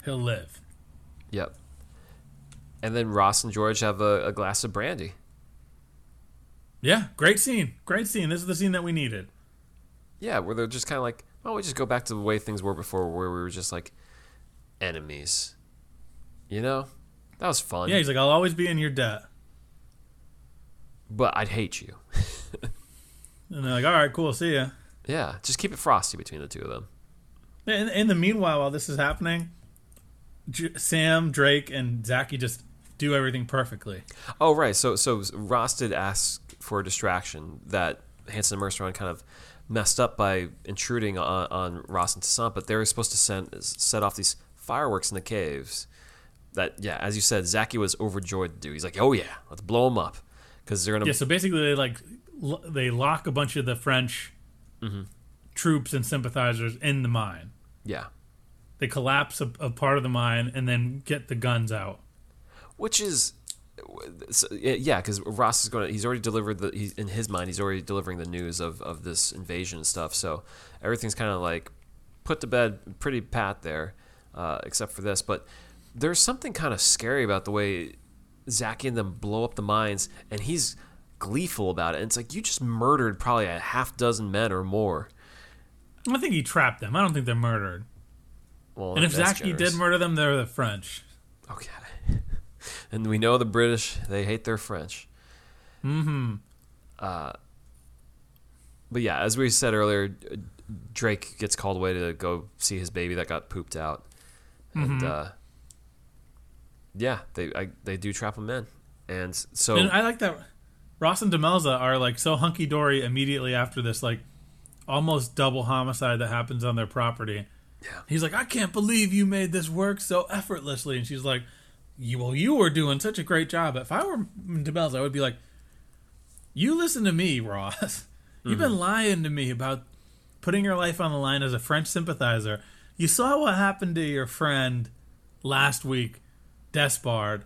S2: He'll live.
S1: Yep. And then Ross and George have a, a glass of brandy.
S2: Yeah, great scene. Great scene. This is the scene that we needed.
S1: Yeah, where they're just kind of like, "Why don't we just go back to the way things were before, where we were just like enemies?" You know, that was fun.
S2: Yeah, he's like, I'll always be in your debt.
S1: but I'd hate you.
S2: And they're like, all right, cool, see ya.
S1: Yeah, just keep it frosty between the two of them.
S2: In, in the meanwhile, while this is happening, J- Sam, Drake, and Zacky just do everything perfectly.
S1: Oh, right. So, so Ross did ask for a distraction that Hanson and Mercer kind of messed up by intruding on, on Ross and Toussaint, but they were supposed to send set off these fireworks in the caves. That, yeah, as you said, Zacky was overjoyed to do. He's like, "Oh yeah, let's blow them up," because they're gonna.
S2: Yeah, so basically, they like lo- they lock a bunch of the French mm-hmm. troops and sympathizers in the mine.
S1: yeah.
S2: They collapse a, a part of the mine and then get the guns out.
S1: Which is yeah because ross is going to he's already delivered the he's in his mind he's already delivering the news of, of this invasion and stuff so everything's kind of like put to bed pretty pat there uh, except for this but there's something kind of scary about the way Zacky and them blow up the mines and he's gleeful about it and it's like you just murdered probably a half dozen men or more
S2: I think he trapped them. I don't think they're murdered.
S1: well
S2: And if Zacky
S1: generous.
S2: did murder them, they're the French.
S1: Okay. And we know the British, they hate their French. Mm-hmm. Uh, but yeah, as we said earlier, uh, Drake gets called away to go see his baby that got pooped out. And uh, yeah, they I, they do trap him in. And so
S2: And I like that Ross and Demelza are like so hunky dory immediately after this like almost double homicide that happens on their property.
S1: Yeah.
S2: He's like, I can't believe you made this work so effortlessly, and she's like, "You well, you were doing such a great job. If I were Demelza, I would be like, you listen to me, Ross. You've been lying to me about putting your life on the line as a French sympathizer. You saw what happened to your friend last week, Despard,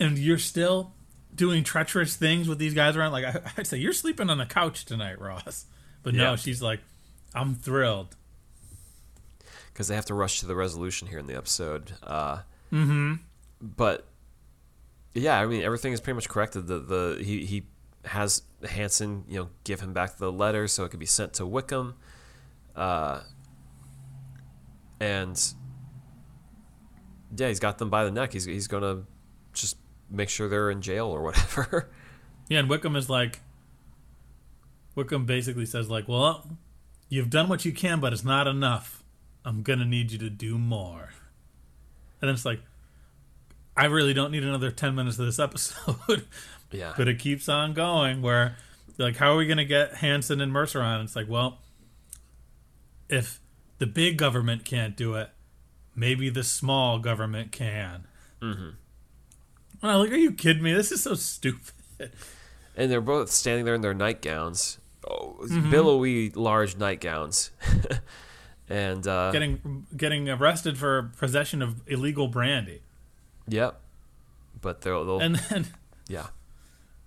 S2: and you're still doing treacherous things with these guys around. Like I, I'd say, you're sleeping on the couch tonight, Ross. But no,
S1: Yeah.
S2: she's like, I'm thrilled.
S1: because they have to rush to the resolution here in the episode. Uh, mm-hmm. But yeah, I mean everything is pretty much corrected. The the he he has Hanson you know give him back the letter so it could be sent to Wickham, uh, and yeah, he's got them by the neck. He's he's gonna just make sure they're in jail or whatever.
S2: Yeah, and Wickham is like, Wickham basically says like, well, you've done what you can, but it's not enough. I'm gonna need you to do more. And then it's like, I really don't need another ten minutes of this episode.
S1: Yeah.
S2: but it keeps on going. Where like, how are we going to get Hanson and Merceron? It's like, well, if the big government can't do it, maybe the small government can. Mm-hmm. And I'm like, are you kidding me? This is so stupid.
S1: and they're both standing there in their nightgowns, oh, billowy, large nightgowns, and uh,
S2: Getting getting arrested for possession of illegal brandy,
S1: yep. But they'll, they'll
S2: and then
S1: yeah,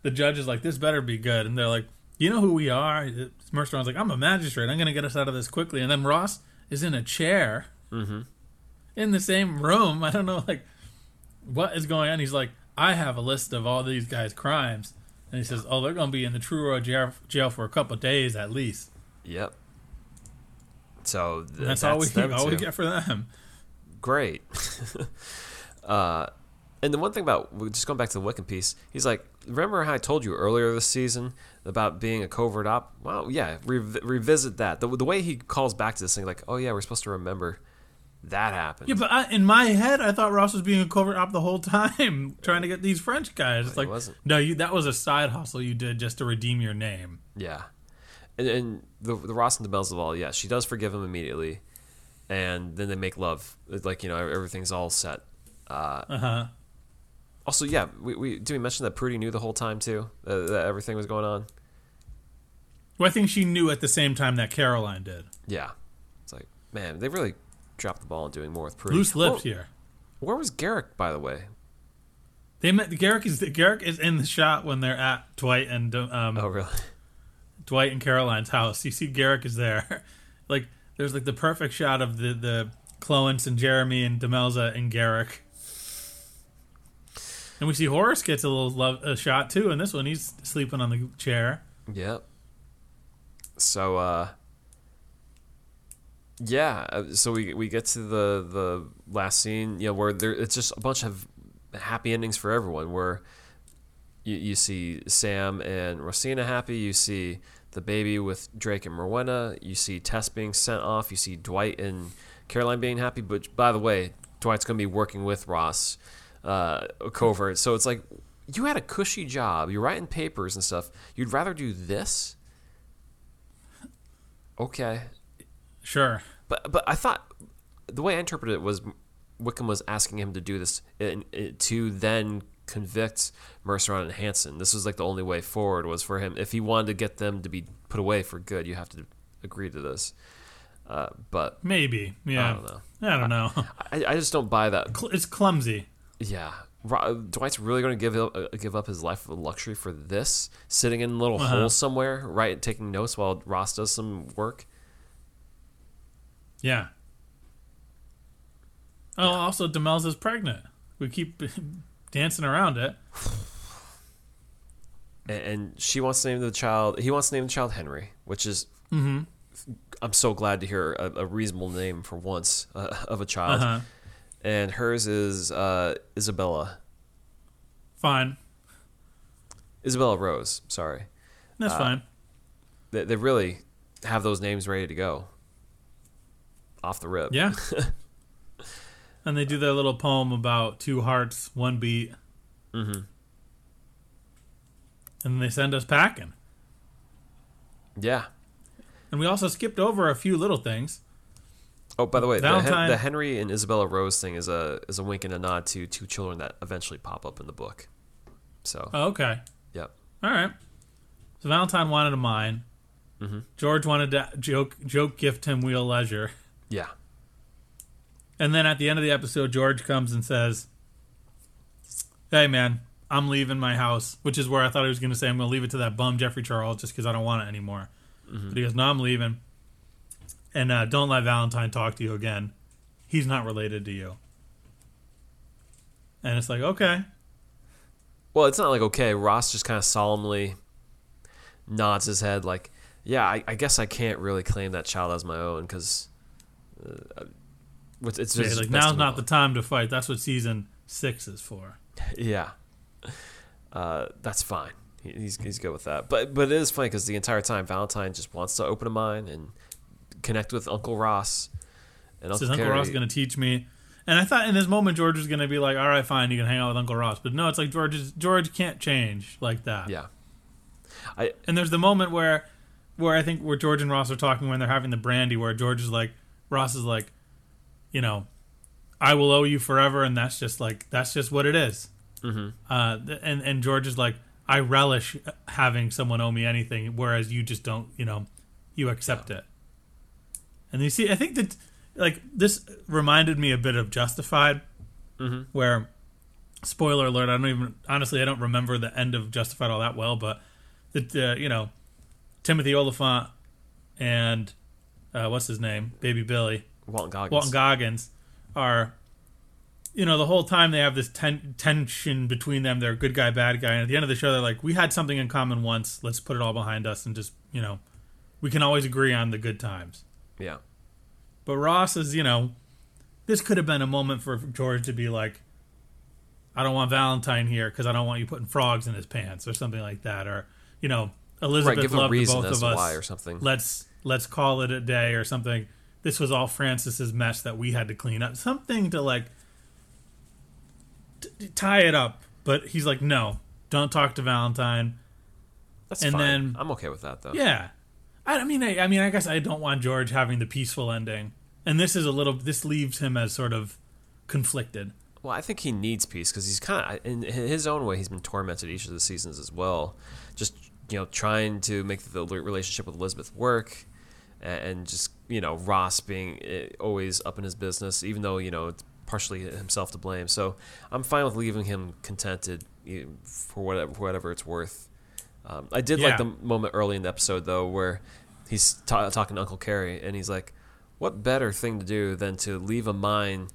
S2: the judge is like, "This better be good," and they're like, "You know who we are?" Mercer's like, "I'm a magistrate. I'm going to get us out of this quickly." And then Ross is in a chair in the same room. I don't know, like, what is going on. He's like, "I have a list of all these guys' crimes," and he says, "Oh, they're going to be in the Truro jail, jail for a couple of days at least."
S1: yep. So th-
S2: And that's, all we all we get for them.
S1: great. uh, and the one thing about just going back to the Wickham piece, he's like, remember how I told you earlier this season about being a covert op? Well, yeah, rev- revisit that. The, the way he calls back to this thing, like, oh yeah, we're supposed to remember that happened.
S2: Yeah, but I, in my head, I thought Ross was being a covert op the whole time, trying to get these French guys. It's like, no, you that was a side hustle you did just to redeem your name.
S1: Yeah, and, and the the Ross and the Bells of all, yeah, she does forgive him immediately, and then they make love. It's like you know everything's all set. Uh,
S2: Uh huh.
S1: also, yeah, we, we did we mention that Prudie knew the whole time too uh, that everything was going on.
S2: Well, I think she knew at the same time that Caroline did.
S1: Yeah, it's like man, they really dropped the ball on doing more with Prudie.
S2: Loose lips here.
S1: where was Garrick, by the way?
S2: They met Garrick is Garrick is in the shot when they're at Dwight and um,
S1: Oh, really?
S2: Dwight and Caroline's house. You see Garrick is there. like there's like the perfect shot of the the Clowance and Jeremy and Demelza and Garrick. And we see Horace gets a little love, a shot too. In this one, he's sleeping on the chair.
S1: Yep. So, uh, yeah. uh, So we we get to the the last scene, know, where there it's just a bunch of happy endings for everyone. Where you you see Sam and Rosina happy. You see the baby with Drake and Rowena. You see Tess being sent off. You see Dwight and Caroline being happy. But by the way, Dwight's going to be working with Ross uh, covert. So it's like you had a cushy job. You're writing papers and stuff. You'd rather do this? Okay,
S2: Sure.
S1: but but I thought the way I interpreted it was Wickham was asking him to do this in, in- to then convict Mercer and Hanson. This was like the only way forward was for him. If he wanted to get them to be put away for good, you have to agree to this. Uh, but
S2: Maybe. Yeah.
S1: I don't know.
S2: I don't know.
S1: I, I just don't buy that.
S2: Cl- it's clumsy.
S1: Yeah, Ro- Dwight's really going to give up, uh, give up his life of luxury for this, sitting in a little
S2: Uh-huh.
S1: hole somewhere, right, taking notes while Ross does some work.
S2: Yeah. Oh, also Demelza's pregnant. We keep dancing around it.
S1: and, and she wants to name the child. He wants to name the child Henry, which is.
S2: Mm-hmm.
S1: I'm so glad to hear a, a reasonable name for once uh, of a child.
S2: Uh huh.
S1: And hers is uh, Isabella.
S2: Fine.
S1: Isabella Rose. Sorry,
S2: That's
S1: Uh,
S2: fine.
S1: they, they really have those names ready to go. Off the rip.
S2: Yeah. and they do their little poem about two hearts, one beat.
S1: Mm-hmm.
S2: And they send us packing.
S1: Yeah.
S2: And we also skipped over a few little things.
S1: Oh, by the way, the, Hen- the Henry and Isabella Rose thing is a is a wink and a nod to two children that eventually pop up in the book. So,
S2: Oh, okay.
S1: yep.
S2: All right. So Valentine wanted a mine.
S1: Mm-hmm.
S2: George wanted to joke joke gift him Wheal Leisure.
S1: Yeah.
S2: And then at the end of the episode, George comes and says, "Hey, man, I'm leaving my house," which is where I thought he was going to say, "I'm going to leave it to that bum Geoffrey Charles just because I don't want it anymore." But he goes, "No, I'm leaving, and uh, don't let Valentine talk to you again. He's not related to you." And it's like, okay,
S1: Well, it's not like okay. Ross just kind of solemnly nods his head, like, "Yeah, I, I guess I can't really claim that child as my own because uh, it's, it's
S2: Yeah,
S1: just
S2: like now's not the time to fight. That's what season six is for.
S1: Yeah, uh, that's fine. He, he's he's good with that. But but it is funny because the entire time Valentine just wants to open a mind and connect with Uncle Ross and Uncle
S2: Says Uncle Ross is going to teach me. And I thought in this moment George was going to be like, "All right, fine, you can hang out with Uncle Ross," but no, it's like George is, George can't change like that.
S1: Yeah. I
S2: And there's the moment where, where I think where George and Ross are talking when they're having the brandy, where George is like, Ross is like, you know, I will owe you forever, and that's just like that's just what it is. Mm-hmm. Uh, and and George is like, I relish having someone owe me anything, whereas you just don't, you know, you accept it. And you see, I think that like this reminded me a bit of Justified, where spoiler alert, I don't even honestly I don't remember the end of Justified all that well, but that uh, you know Timothy Olyphant and uh, what's his name, Baby Billy,
S1: Walton Goggins.
S2: Walton Goggins are you know the whole time they have this ten- tension between them they're good guy bad guy and at the end of the show they're like we had something in common once let's put it all behind us and just you know we can always agree on the good times
S1: yeah.
S2: but Ross is, you know, this could have been a moment for George to be like, I don't want Valentine here because I don't want you putting frogs in his pants or something like that. Or, you know, Elizabeth
S1: Right. Give
S2: loved the
S1: reason
S2: both of us.
S1: why or something.
S2: Let's let's call it a day or something. This was all Francis's mess that we had to clean up. Something to like t- tie it up. But he's like, no, don't talk to Valentine.
S1: That's
S2: And
S1: fine.
S2: then-
S1: I'm okay with that though.
S2: Yeah, I, I mean, I, I mean, I guess I don't want George having the peaceful ending, and this is a little. This leaves him as sort of conflicted.
S1: Well, I think he needs peace because he's kind of, in his own way, he's been tormented each of the seasons as well. Just you know, trying to make the relationship with Elizabeth work, and just you know, Ross being eh, always up in his business, even though you know it's partially himself to blame. So I'm fine with leaving him contented for whatever for whatever it's worth. Um, I did
S2: Yeah.
S1: like the moment early in the episode though, where he's ta- talking to Uncle Cary, and he's like, "What better thing to do than to leave a mine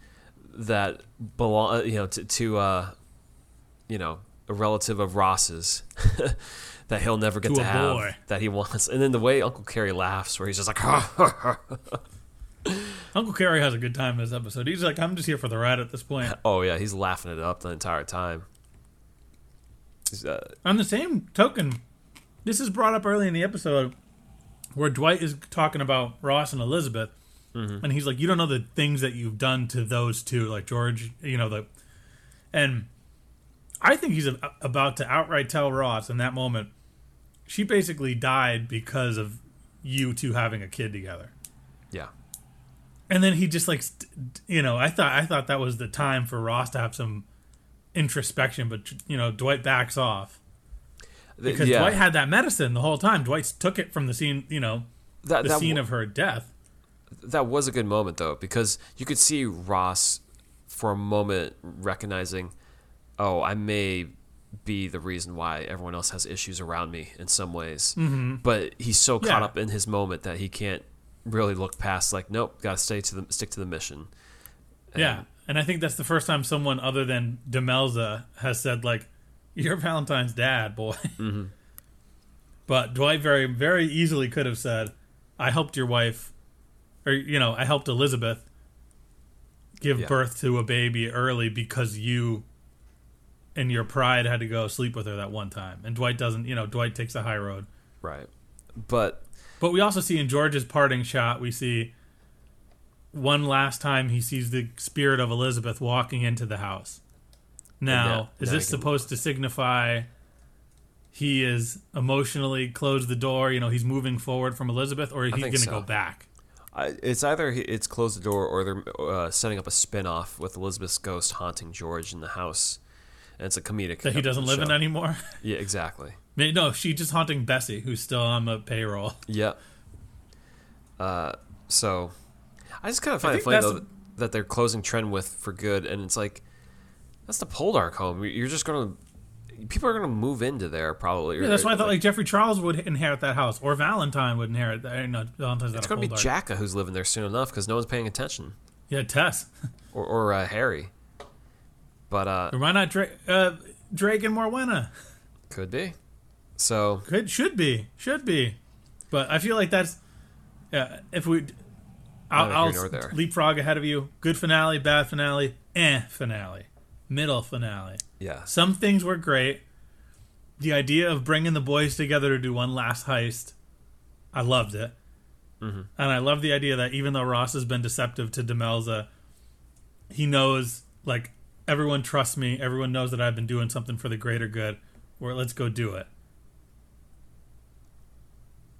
S1: that belong, you know, to, to uh, you know, a relative of Ross's that he'll never get
S2: To
S1: to, have
S2: boy.
S1: that he wants." And then the way Uncle Cary laughs, where he's just like,
S2: Uncle Cary has a good time in this episode. He's like, I'm just here for the ride at this point.
S1: "Oh yeah," he's laughing it up the entire time. Uh,
S2: On the same token, this is brought up early in the episode where Dwight is talking about Ross and Elizabeth, and he's like, "You don't know the things that you've done to those two, like George, you know the," and I think he's about to outright tell Ross in that moment, she basically died because of you two having a kid together.
S1: yeah,
S2: And then he just like, you know, I thought I thought that was the time for Ross to have some introspection, but you know, Dwight backs off because
S1: yeah.
S2: Dwight had that medicine the whole time. Dwight took it from the scene, you know,
S1: that,
S2: the
S1: that
S2: scene
S1: w-
S2: of her death.
S1: that was a good moment though because you could see Ross for a moment recognizing, oh, I may be the reason why everyone else has issues around me in some ways. Mm-hmm. But he's so caught
S2: Yeah.
S1: up in his moment that he can't really look past. Like, nope, gotta stay to the stick to the mission.
S2: yeah, and I think that's the first time someone other than Demelza has said like, "You're Valentine's dad, boy."
S1: Mm-hmm.
S2: But Dwight very very easily could have said, "I helped your wife," or you know, "I helped Elizabeth." Give
S1: Yeah.
S2: birth to a baby early because you and your pride had to go sleep with her that one time. And Dwight doesn't, you know, Dwight takes the high road.
S1: Right. But
S2: But we also see in George's parting shot, we see one last time he sees the spirit of Elizabeth walking into the house. Now,
S1: yeah,
S2: is this
S1: can-
S2: supposed to signify he is emotionally closed the door? You know, he's moving forward from Elizabeth, or is he going to
S1: so.
S2: go back?
S1: I, it's either it's closed the door or they're uh, setting up a spin off with Elizabeth's ghost haunting George in the house. And it's a comedic.
S2: That he doesn't live in anymore?
S1: Yeah, exactly.
S2: No, she's just haunting Bessie, who's still on the payroll.
S1: Yep. Uh, so I just kind of find it funny though that they're closing Trenwith for good, and it's like that's the Poldark home. You're just gonna people are gonna move into there probably.
S2: Yeah, that's why I thought like Geoffrey Charles would inherit that house, or Valentine would inherit that. No, Valentine's not
S1: it's gonna be Jacka who's living there soon enough because no one's paying attention,
S2: Yeah, Tess.
S1: or or uh, Harry. But uh,
S2: why not Drake, uh, Drake and Morwenna?
S1: could be. So
S2: Could should be should be, but I feel like that's yeah. If we, I'll, I'll leapfrog ahead of you. Good finale, bad finale, eh finale, middle finale.
S1: yeah,
S2: Some things were great. The idea of bringing the boys together to do one last heist, I loved it.
S1: Mm-hmm.
S2: And I love the idea that even though Ross has been deceptive to Demelza, he knows like everyone trusts me. Everyone knows that I've been doing something for the greater good. Where let's go do it.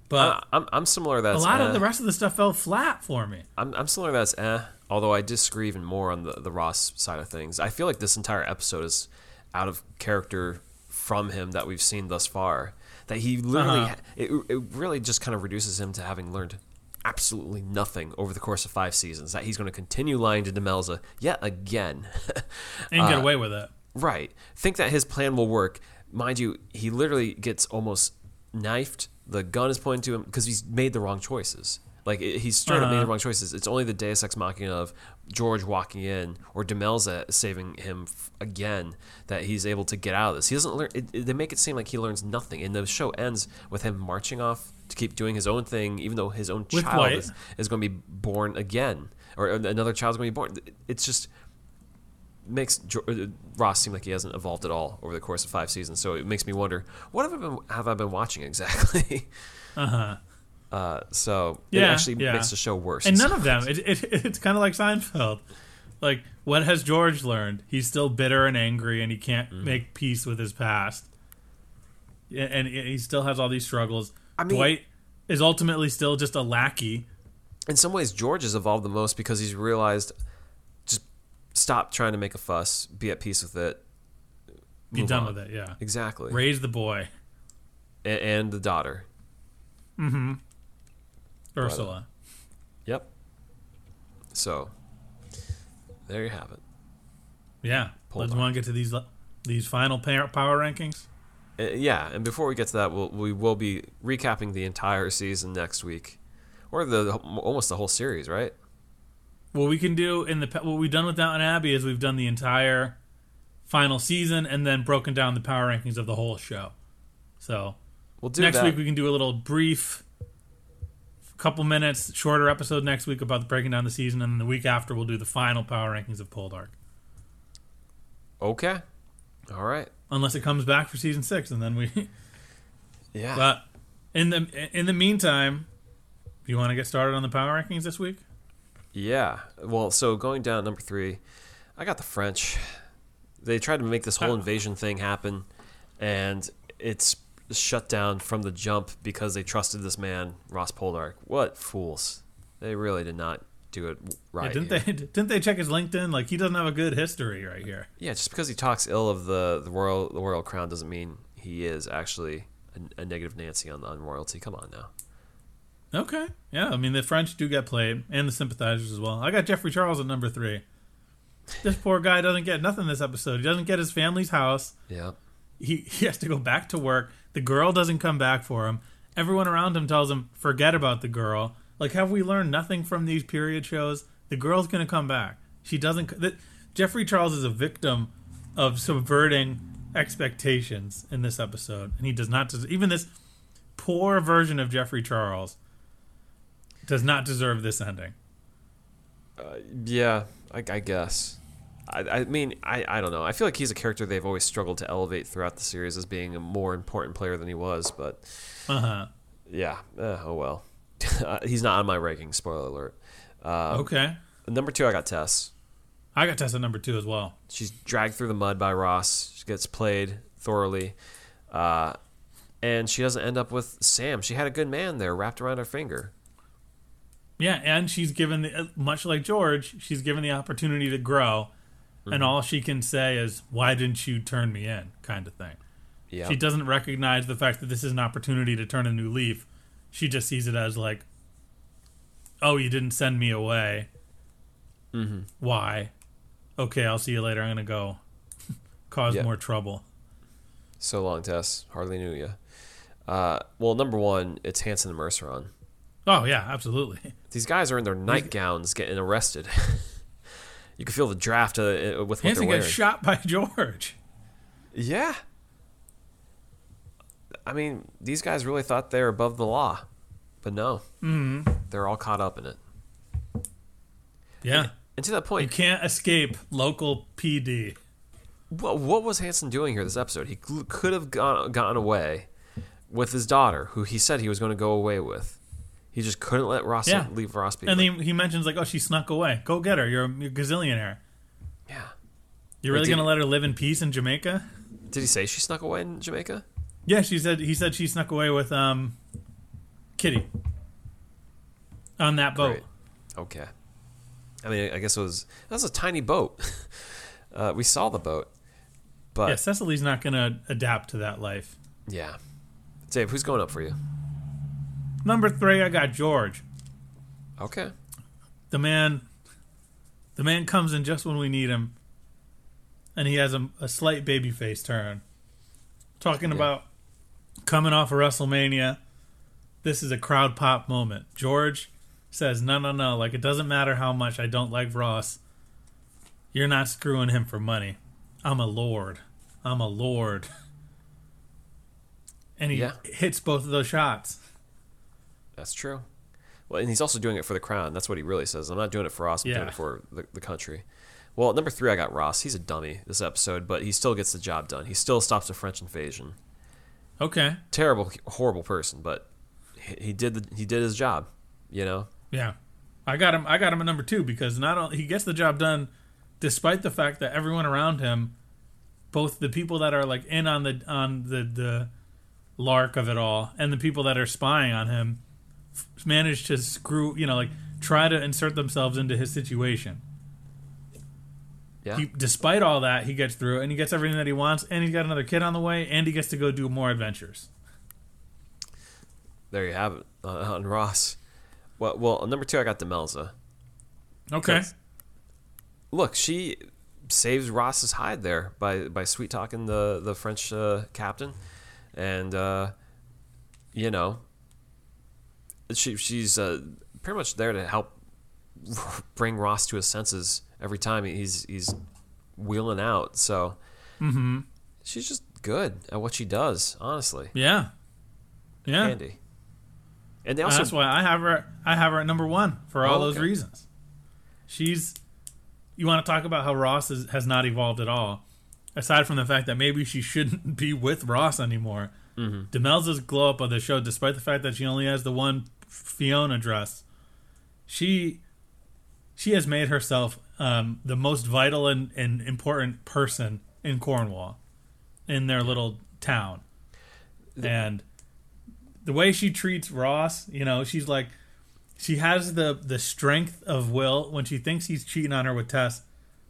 S2: But
S1: Uh, I'm I'm similar. That's
S2: a lot
S1: eh.
S2: of the rest of the stuff fell flat for me.
S1: I'm, I'm similar. That's eh. Although I disagree even more on the the Ross side of things. I feel like this entire episode is out of character from him that we've seen thus far. That he literally,
S2: Uh-huh.
S1: it, it really just kind of reduces him to having learned absolutely nothing over the course of five seasons. That he's going to continue lying to Demelza yet again.
S2: And
S1: Uh,
S2: get away with it.
S1: Right. Think that his plan will work. Mind you, he literally gets almost knifed. The gun is pointed to him because he's made the wrong choices. Like it- he's straight up made
S2: Uh-huh.
S1: the wrong choices. It's only the Deus Ex Machina of George walking in or Demelza saving him f- again that he's able to get out of this. He doesn't learn. It, it- they make it seem like he learns nothing, and the show ends with him marching off to keep doing his own thing, even though his own
S2: With
S1: child is, is going to be born again, or another child's going to be born. It's just makes uh, Ross seem like he hasn't evolved at all over the course of five seasons. So it makes me wonder, what have I been have I been watching exactly?
S2: Uh-huh.
S1: Uh So it actually
S2: yeah.
S1: makes the show worse.
S2: And none of them. It, it, it's kind of like Seinfeld. Like, what has George learned? He's still bitter and angry, and he can't
S1: Mm-hmm.
S2: make peace with his past. And he still has all these struggles.
S1: I mean-
S2: Dwight is ultimately still just a lackey.
S1: in some ways, George has evolved the most because he's realized just stop trying to make a fuss, be at peace with it.
S2: Be done
S1: on.
S2: with it, yeah.
S1: Exactly,
S2: Raise the boy.
S1: A- and the daughter.
S2: Ursula.
S1: Yep. So there you have it.
S2: Yeah.
S1: Pull
S2: Let's want to get to these these final power rankings.
S1: Uh, yeah, and before we get to that, we'll, we will be recapping the entire season next week, or the almost the whole series, right?
S2: What we can do in the what we've done with Downton Abbey is we've done the entire final season and then broken down the power rankings of the whole show. So
S1: We'll do
S2: next
S1: that.
S2: week we can do a little brief couple minutes shorter episode next week about breaking down the season and then the week after we'll do the final power rankings of Poldark.
S1: Okay. All right.
S2: Unless it comes back for season 6 and then we
S1: Yeah.
S2: but in the in the meantime, do you want to get started on the power rankings this week?
S1: yeah. Well, so going down number three, I got the French. They tried to make this whole
S2: Uh.
S1: invasion thing happen, and it's shut down from the jump because they trusted this man, Ross Poldark. What fools! They really did not do it right.
S2: Yeah, didn't
S1: here.
S2: they didn't they check his LinkedIn? Like he doesn't have a good history right here.
S1: Yeah, just because he talks ill of the, the royal the royal crown doesn't mean he is actually a, a negative Nancy on on royalty. Come on now.
S2: Okay. Yeah, I mean the French do get played and the sympathizers as well. I got Geoffrey Charles at number three. This poor guy doesn't get nothing this episode. He doesn't get his family's house.
S1: Yeah.
S2: He he has to go back to work. The girl doesn't come back for him. Everyone around him tells him, forget about the girl. Like, have we learned nothing from these period shows? The girl's going to come back. She doesn't. That, Geoffrey Charles is a victim of subverting expectations in this episode, and he does not. Des- even this poor version of Geoffrey Charles does not deserve this ending.
S1: Uh, Yeah, I, I guess. I, I mean, I, I don't know. I feel like he's a character they've always struggled to elevate throughout the series as being a more important player than he was. But
S2: Uh huh.
S1: yeah, eh, oh well. he's not on my ranking. Spoiler alert. Um,
S2: Okay.
S1: Number two, I got Tess.
S2: I got Tess at number two as well.
S1: She's dragged through the mud by Ross. She gets played thoroughly. Uh, and she doesn't end up with Sam. She had a good man there wrapped around her finger.
S2: Yeah, and she's given the uh, much like George, she's given the opportunity to grow, and all she can say is, "Why didn't you turn me in?" kind of thing.
S1: Yeah.
S2: She doesn't recognize the fact that this is an opportunity to turn a new leaf. She just sees it as like, "Oh, you didn't send me away.
S1: Mm-hmm.
S2: Why? Okay, I'll see you later. I'm gonna go cause
S1: Yeah.
S2: more trouble."
S1: So long, Tess. Hardly knew you. Uh, well, number one, it's Hanson and Merceron.
S2: Oh yeah, absolutely.
S1: These guys are in their nightgowns getting arrested. you can feel the draft uh, with what
S2: Hanson
S1: they're
S2: gets
S1: wearing.
S2: shot by George.
S1: yeah. I mean, these guys really thought they were above the law, but no,
S2: hmm
S1: they're all caught up in it.
S2: Yeah,
S1: And to that point, you
S2: can't escape local PD.
S1: what, what was Hanson doing here this episode? He could have gone, gotten away with his daughter, who he said he was going to go away with. He just couldn't let Ross
S2: Yeah.
S1: leave Ross be.
S2: And he, he mentions like, oh, she snuck away. Go get her. You're a, you're a gazillionaire.
S1: Yeah.
S2: You're really gonna let her live in peace in Jamaica?
S1: Did he say she snuck away in Jamaica?
S2: Yeah, she said he said she snuck away with um Kitty on that boat.
S1: Great. Okay. I mean, I guess it was that was a tiny boat. uh, we saw the boat, but
S2: Yeah, Cecily's not gonna adapt to that life.
S1: yeah. Dave, who's going up for you?
S2: Number three, I got George.
S1: Okay.
S2: The man, the man comes in just when we need him, and he has a, a slight baby face turn. Talking
S1: Yeah.
S2: about coming off of WrestleMania, this is a crowd pop moment. George says, "No, no, no! Like it doesn't matter how much I don't like Ross. You're not screwing him for money. I'm a lord. I'm a lord." And he
S1: Yeah.
S2: hits both of those shots.
S1: That's true. Well, and he's also doing it for the crown. That's what he really says. I'm not doing it for us. I'm doing it for the, the country. Well, at number three, I got Ross. He's a dummy this episode, but he still gets the job done. He still stops the French invasion.
S2: Okay.
S1: Terrible, horrible person, but he, he did the, he did his job. You know.
S2: Yeah, I got him. I got him at number two because not only he gets the job done, despite the fact that everyone around him, both the people that are like in on the on the the lark of it all, and the people that are spying on him, manage to screw. You know, like try to insert themselves into his situation.
S1: Yeah.
S2: He, despite all that, he gets through and he gets everything that he wants, and he's got another kid on the way, and he gets to go do more adventures.
S1: there you have it uh, on Ross. Well, well, number two, I got Demelza.
S2: Okay.
S1: Look, she saves Ross's hide there by by sweet talking the the French uh, captain, and uh, you know, she she's uh, pretty much there to help bring Ross to his senses every time he's he's wheeling out. So
S2: Mm-hmm.
S1: she's just good at what she does. Honestly,
S2: Yeah. Yeah.
S1: handy. And they
S2: And
S1: also
S2: that's why I have her. I have her at number one for all
S1: Oh,
S2: those
S1: okay.
S2: reasons. She's. You want to talk about how Ross is, has not evolved at all, aside from the fact that maybe she shouldn't be with Ross anymore.
S1: Mhm.
S2: Demelza's glow up of the show, despite the fact that she only has the one Fiona dress, she she has made herself um, the most vital and, and important person in Cornwall, in their little town, and the way she treats Ross, you know, she's like she has the the strength of will when she thinks he's cheating on her with Tess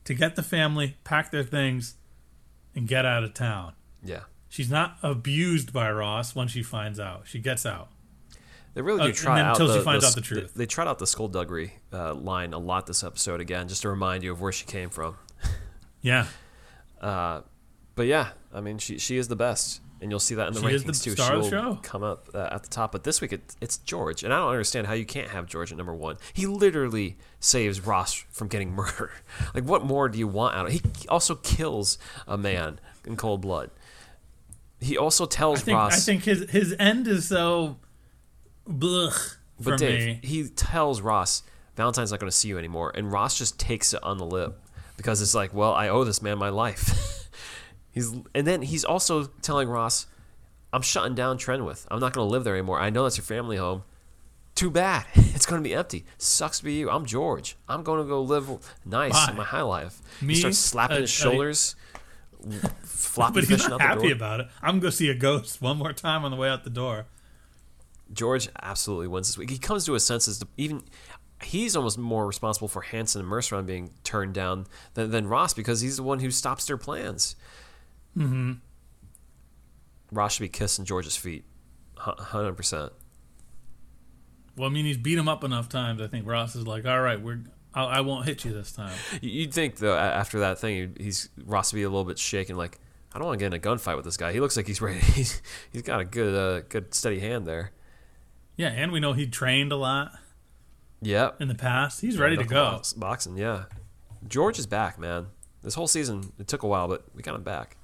S2: to get the family, pack their things, and get out of town.
S1: yeah.
S2: She's not abused by Ross when she finds out. She gets out.
S1: They really
S2: Uh,
S1: do
S2: and
S1: try out
S2: until she
S1: the,
S2: finds
S1: the-
S2: out the truth.
S1: They, they tried out the skullduggery uh, line a lot this episode again, just to remind you of where she came from.
S2: Yeah.
S1: Uh, but yeah, I mean, she she is the best, and you'll see that in the
S2: She is
S1: rankings
S2: the
S1: too.
S2: star of the
S1: She'll
S2: show.
S1: come up uh, at the top. But this week it, it's George, and I don't understand how you can't have George at number one. He literally saves Ross from getting murdered. Like, what more do you want out of? He also kills a man in cold blood. He also
S2: I
S1: tells
S2: think
S1: Ross.
S2: I think his his end is so blech
S1: But Dave,
S2: me.
S1: he tells Ross, Valentine's not going to see you anymore. And Ross just takes it on the lip because it's like, well, I owe this man my life. he's And then he's also telling Ross, I'm shutting down Trenwith. I'm not going to live there anymore. I know that's your family home. Too bad. It's going to be empty. Sucks to be you. I'm George. I'm going to go live nice
S2: Why?
S1: in my high life.
S2: Me?
S1: he starts slapping
S2: Uh,
S1: his
S2: uh,
S1: shoulders, floppy
S2: But he's not happy about it. I'm gonna go see a ghost one more time on the way out the door.
S1: George absolutely wins this week. He comes to his senses. To even he's almost more responsible for Hanson and Merceron being turned down than, than Ross because he's the one who stops their plans.
S2: Mm-hmm.
S1: Ross should be kissing George's feet, hundred percent.
S2: Well, I mean, he's beat him up enough times. I think Ross is like, "All right, we're. I'll, I won't hit you this time."
S1: You'd think though after that thing, he's Ross would be a little bit shaken. Like I don't want to get in a gunfight with this guy. He looks like he's ready. He's, he's got a good, uh, good steady hand there.
S2: Yeah, and we know he trained a lot
S1: Yep.
S2: in the past. He's ready to go.
S1: box- Boxing, yeah. George is back, man. This whole season, it took a while, but we got him back.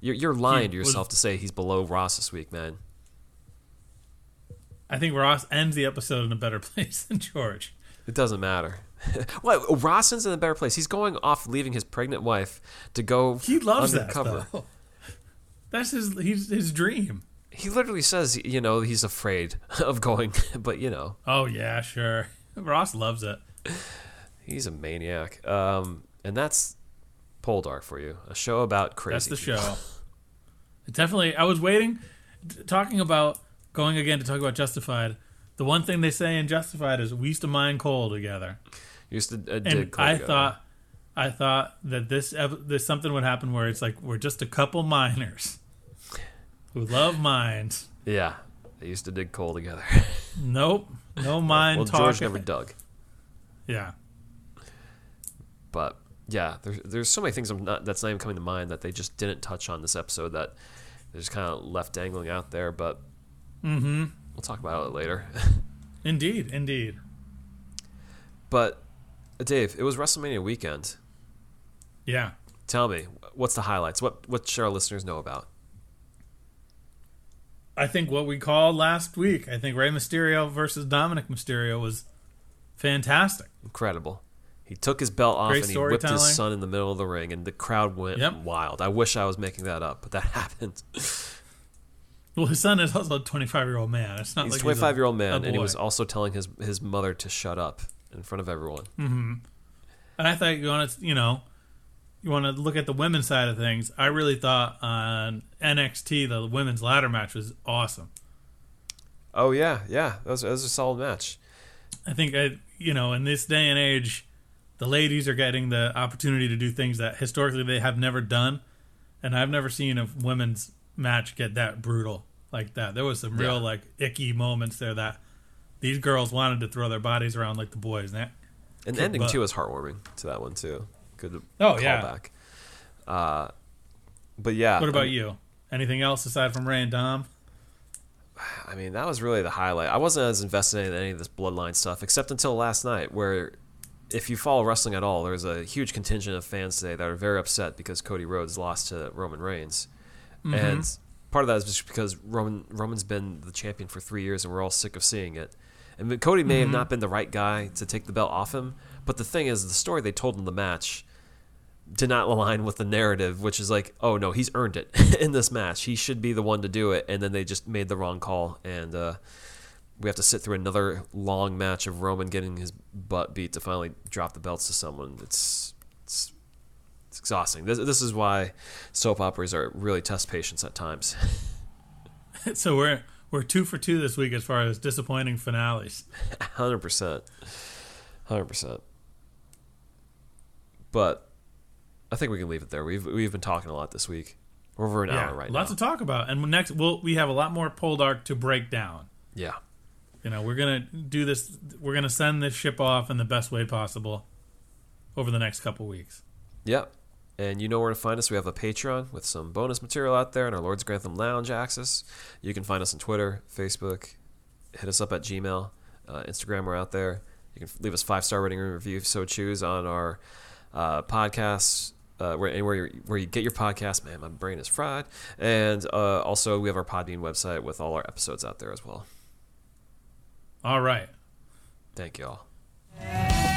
S1: You're, you're lying
S2: He
S1: to
S2: was-
S1: yourself to say he's below Ross this week, man.
S2: I think Ross ends the episode in a better place than George.
S1: It doesn't matter. what? Ross's in a better place. He's going off, leaving his pregnant wife to go
S2: He loves
S1: undercover.
S2: that though. That's his he's his dream.
S1: He literally says, you know, he's afraid of going, but you know,
S2: Oh yeah, sure. Ross loves it.
S1: he's a maniac. Um, And that's Poldark for you, a show about crazy.
S2: That's the
S1: people.
S2: show. Definitely. I was waiting, t- talking about going again to talk about Justified. The one thing they say in Justified is we used to mine coal together,
S1: Used to uh,
S2: and
S1: dig coal
S2: I
S1: together.
S2: thought, I thought that this this something would happen where it's like we're just a couple miners who love mines.
S1: yeah, they used to dig coal together.
S2: Nope, no mine
S1: well,
S2: talk.
S1: George never dug,
S2: Yeah,
S1: but yeah, there's there's so many things I'm not, that's not even coming to mind that they just didn't touch on this episode that they just kind of left dangling out there. But
S2: mm-hmm.
S1: we'll talk about it later.
S2: Indeed, indeed.
S1: but Dave, it was WrestleMania weekend.
S2: Yeah.
S1: Tell me, what's the highlights? What what should our listeners know about?
S2: I think what we called last week, I think Rey Mysterio versus Dominic Mysterio was fantastic.
S1: Incredible. He took his belt off
S2: Great
S1: and he whipped his son in the middle of the ring, and the crowd went
S2: Yep.
S1: wild. I wish I was making that up, but that happened.
S2: Well, his son is also a 25 year old man. It's not
S1: He's
S2: like
S1: a 25 year old man, and he was also telling his his mother to shut up in front of everyone. Mm-hmm.
S2: And I thought you know, you want to look at the women's side of things. I really thought on NXT the women's ladder match was awesome.
S1: Oh yeah, yeah, that was, that was a solid match.
S2: I think I, you know, in this day and age, the ladies are getting the opportunity to do things that historically they have never done, and I've never seen a women's match get that brutal like that. There was some real
S1: Yeah.
S2: like icky moments there that these girls wanted to throw their bodies around like the boys. And that,
S1: And the ending
S2: butt.
S1: too was heartwarming to that one too. Good
S2: Oh, yeah.
S1: callback. Uh, but yeah,
S2: what about
S1: um,
S2: you? Anything else aside from Rey and Dom?
S1: I mean, that was really the highlight. I wasn't as invested in any of this bloodline stuff except until last night, where if you follow wrestling at all, there's a huge contingent of fans today that are very upset because Cody Rhodes lost to Roman Reigns, and part of that is just because Roman Roman's been the champion for three years, and we're all sick of seeing it. And Cody may have not been the right guy to take the belt off him, but the thing is, the story they told in the match did not align with the narrative, which is like, oh no, he's earned it in this match. He should be the one to do it, and then they just made the wrong call, and uh, we have to sit through another long match of Roman getting his butt beat to finally drop the belts to someone. It's it's, it's exhausting. This this is why soap operas are really test patience at times.
S2: so we're we're two for two this week as far as disappointing finales.
S1: Hundred percent, hundred percent. But I think we can leave it there. We've we've been talking a lot this week. We're over an hour right
S2: lots
S1: now.
S2: to talk about. And next, we'll we have a lot more Poldark to break down.
S1: yeah.
S2: You know, we're gonna do this. We're gonna send this ship off in the best way possible over the next couple weeks.
S1: Yep. And you know where to find us. We have a Patreon with some bonus material out there and our Lord's Grantham Lounge access. You can find us on Twitter, Facebook. Hit us up at Gmail, uh, Instagram. We're out there. You can leave us five star rating and review if so choose on our uh, podcasts. Uh, where anywhere you where you get your podcast, man, my brain is fried. And uh, also, we have our Podbean website with all our episodes out there as well.
S2: All right.
S1: Thank you all.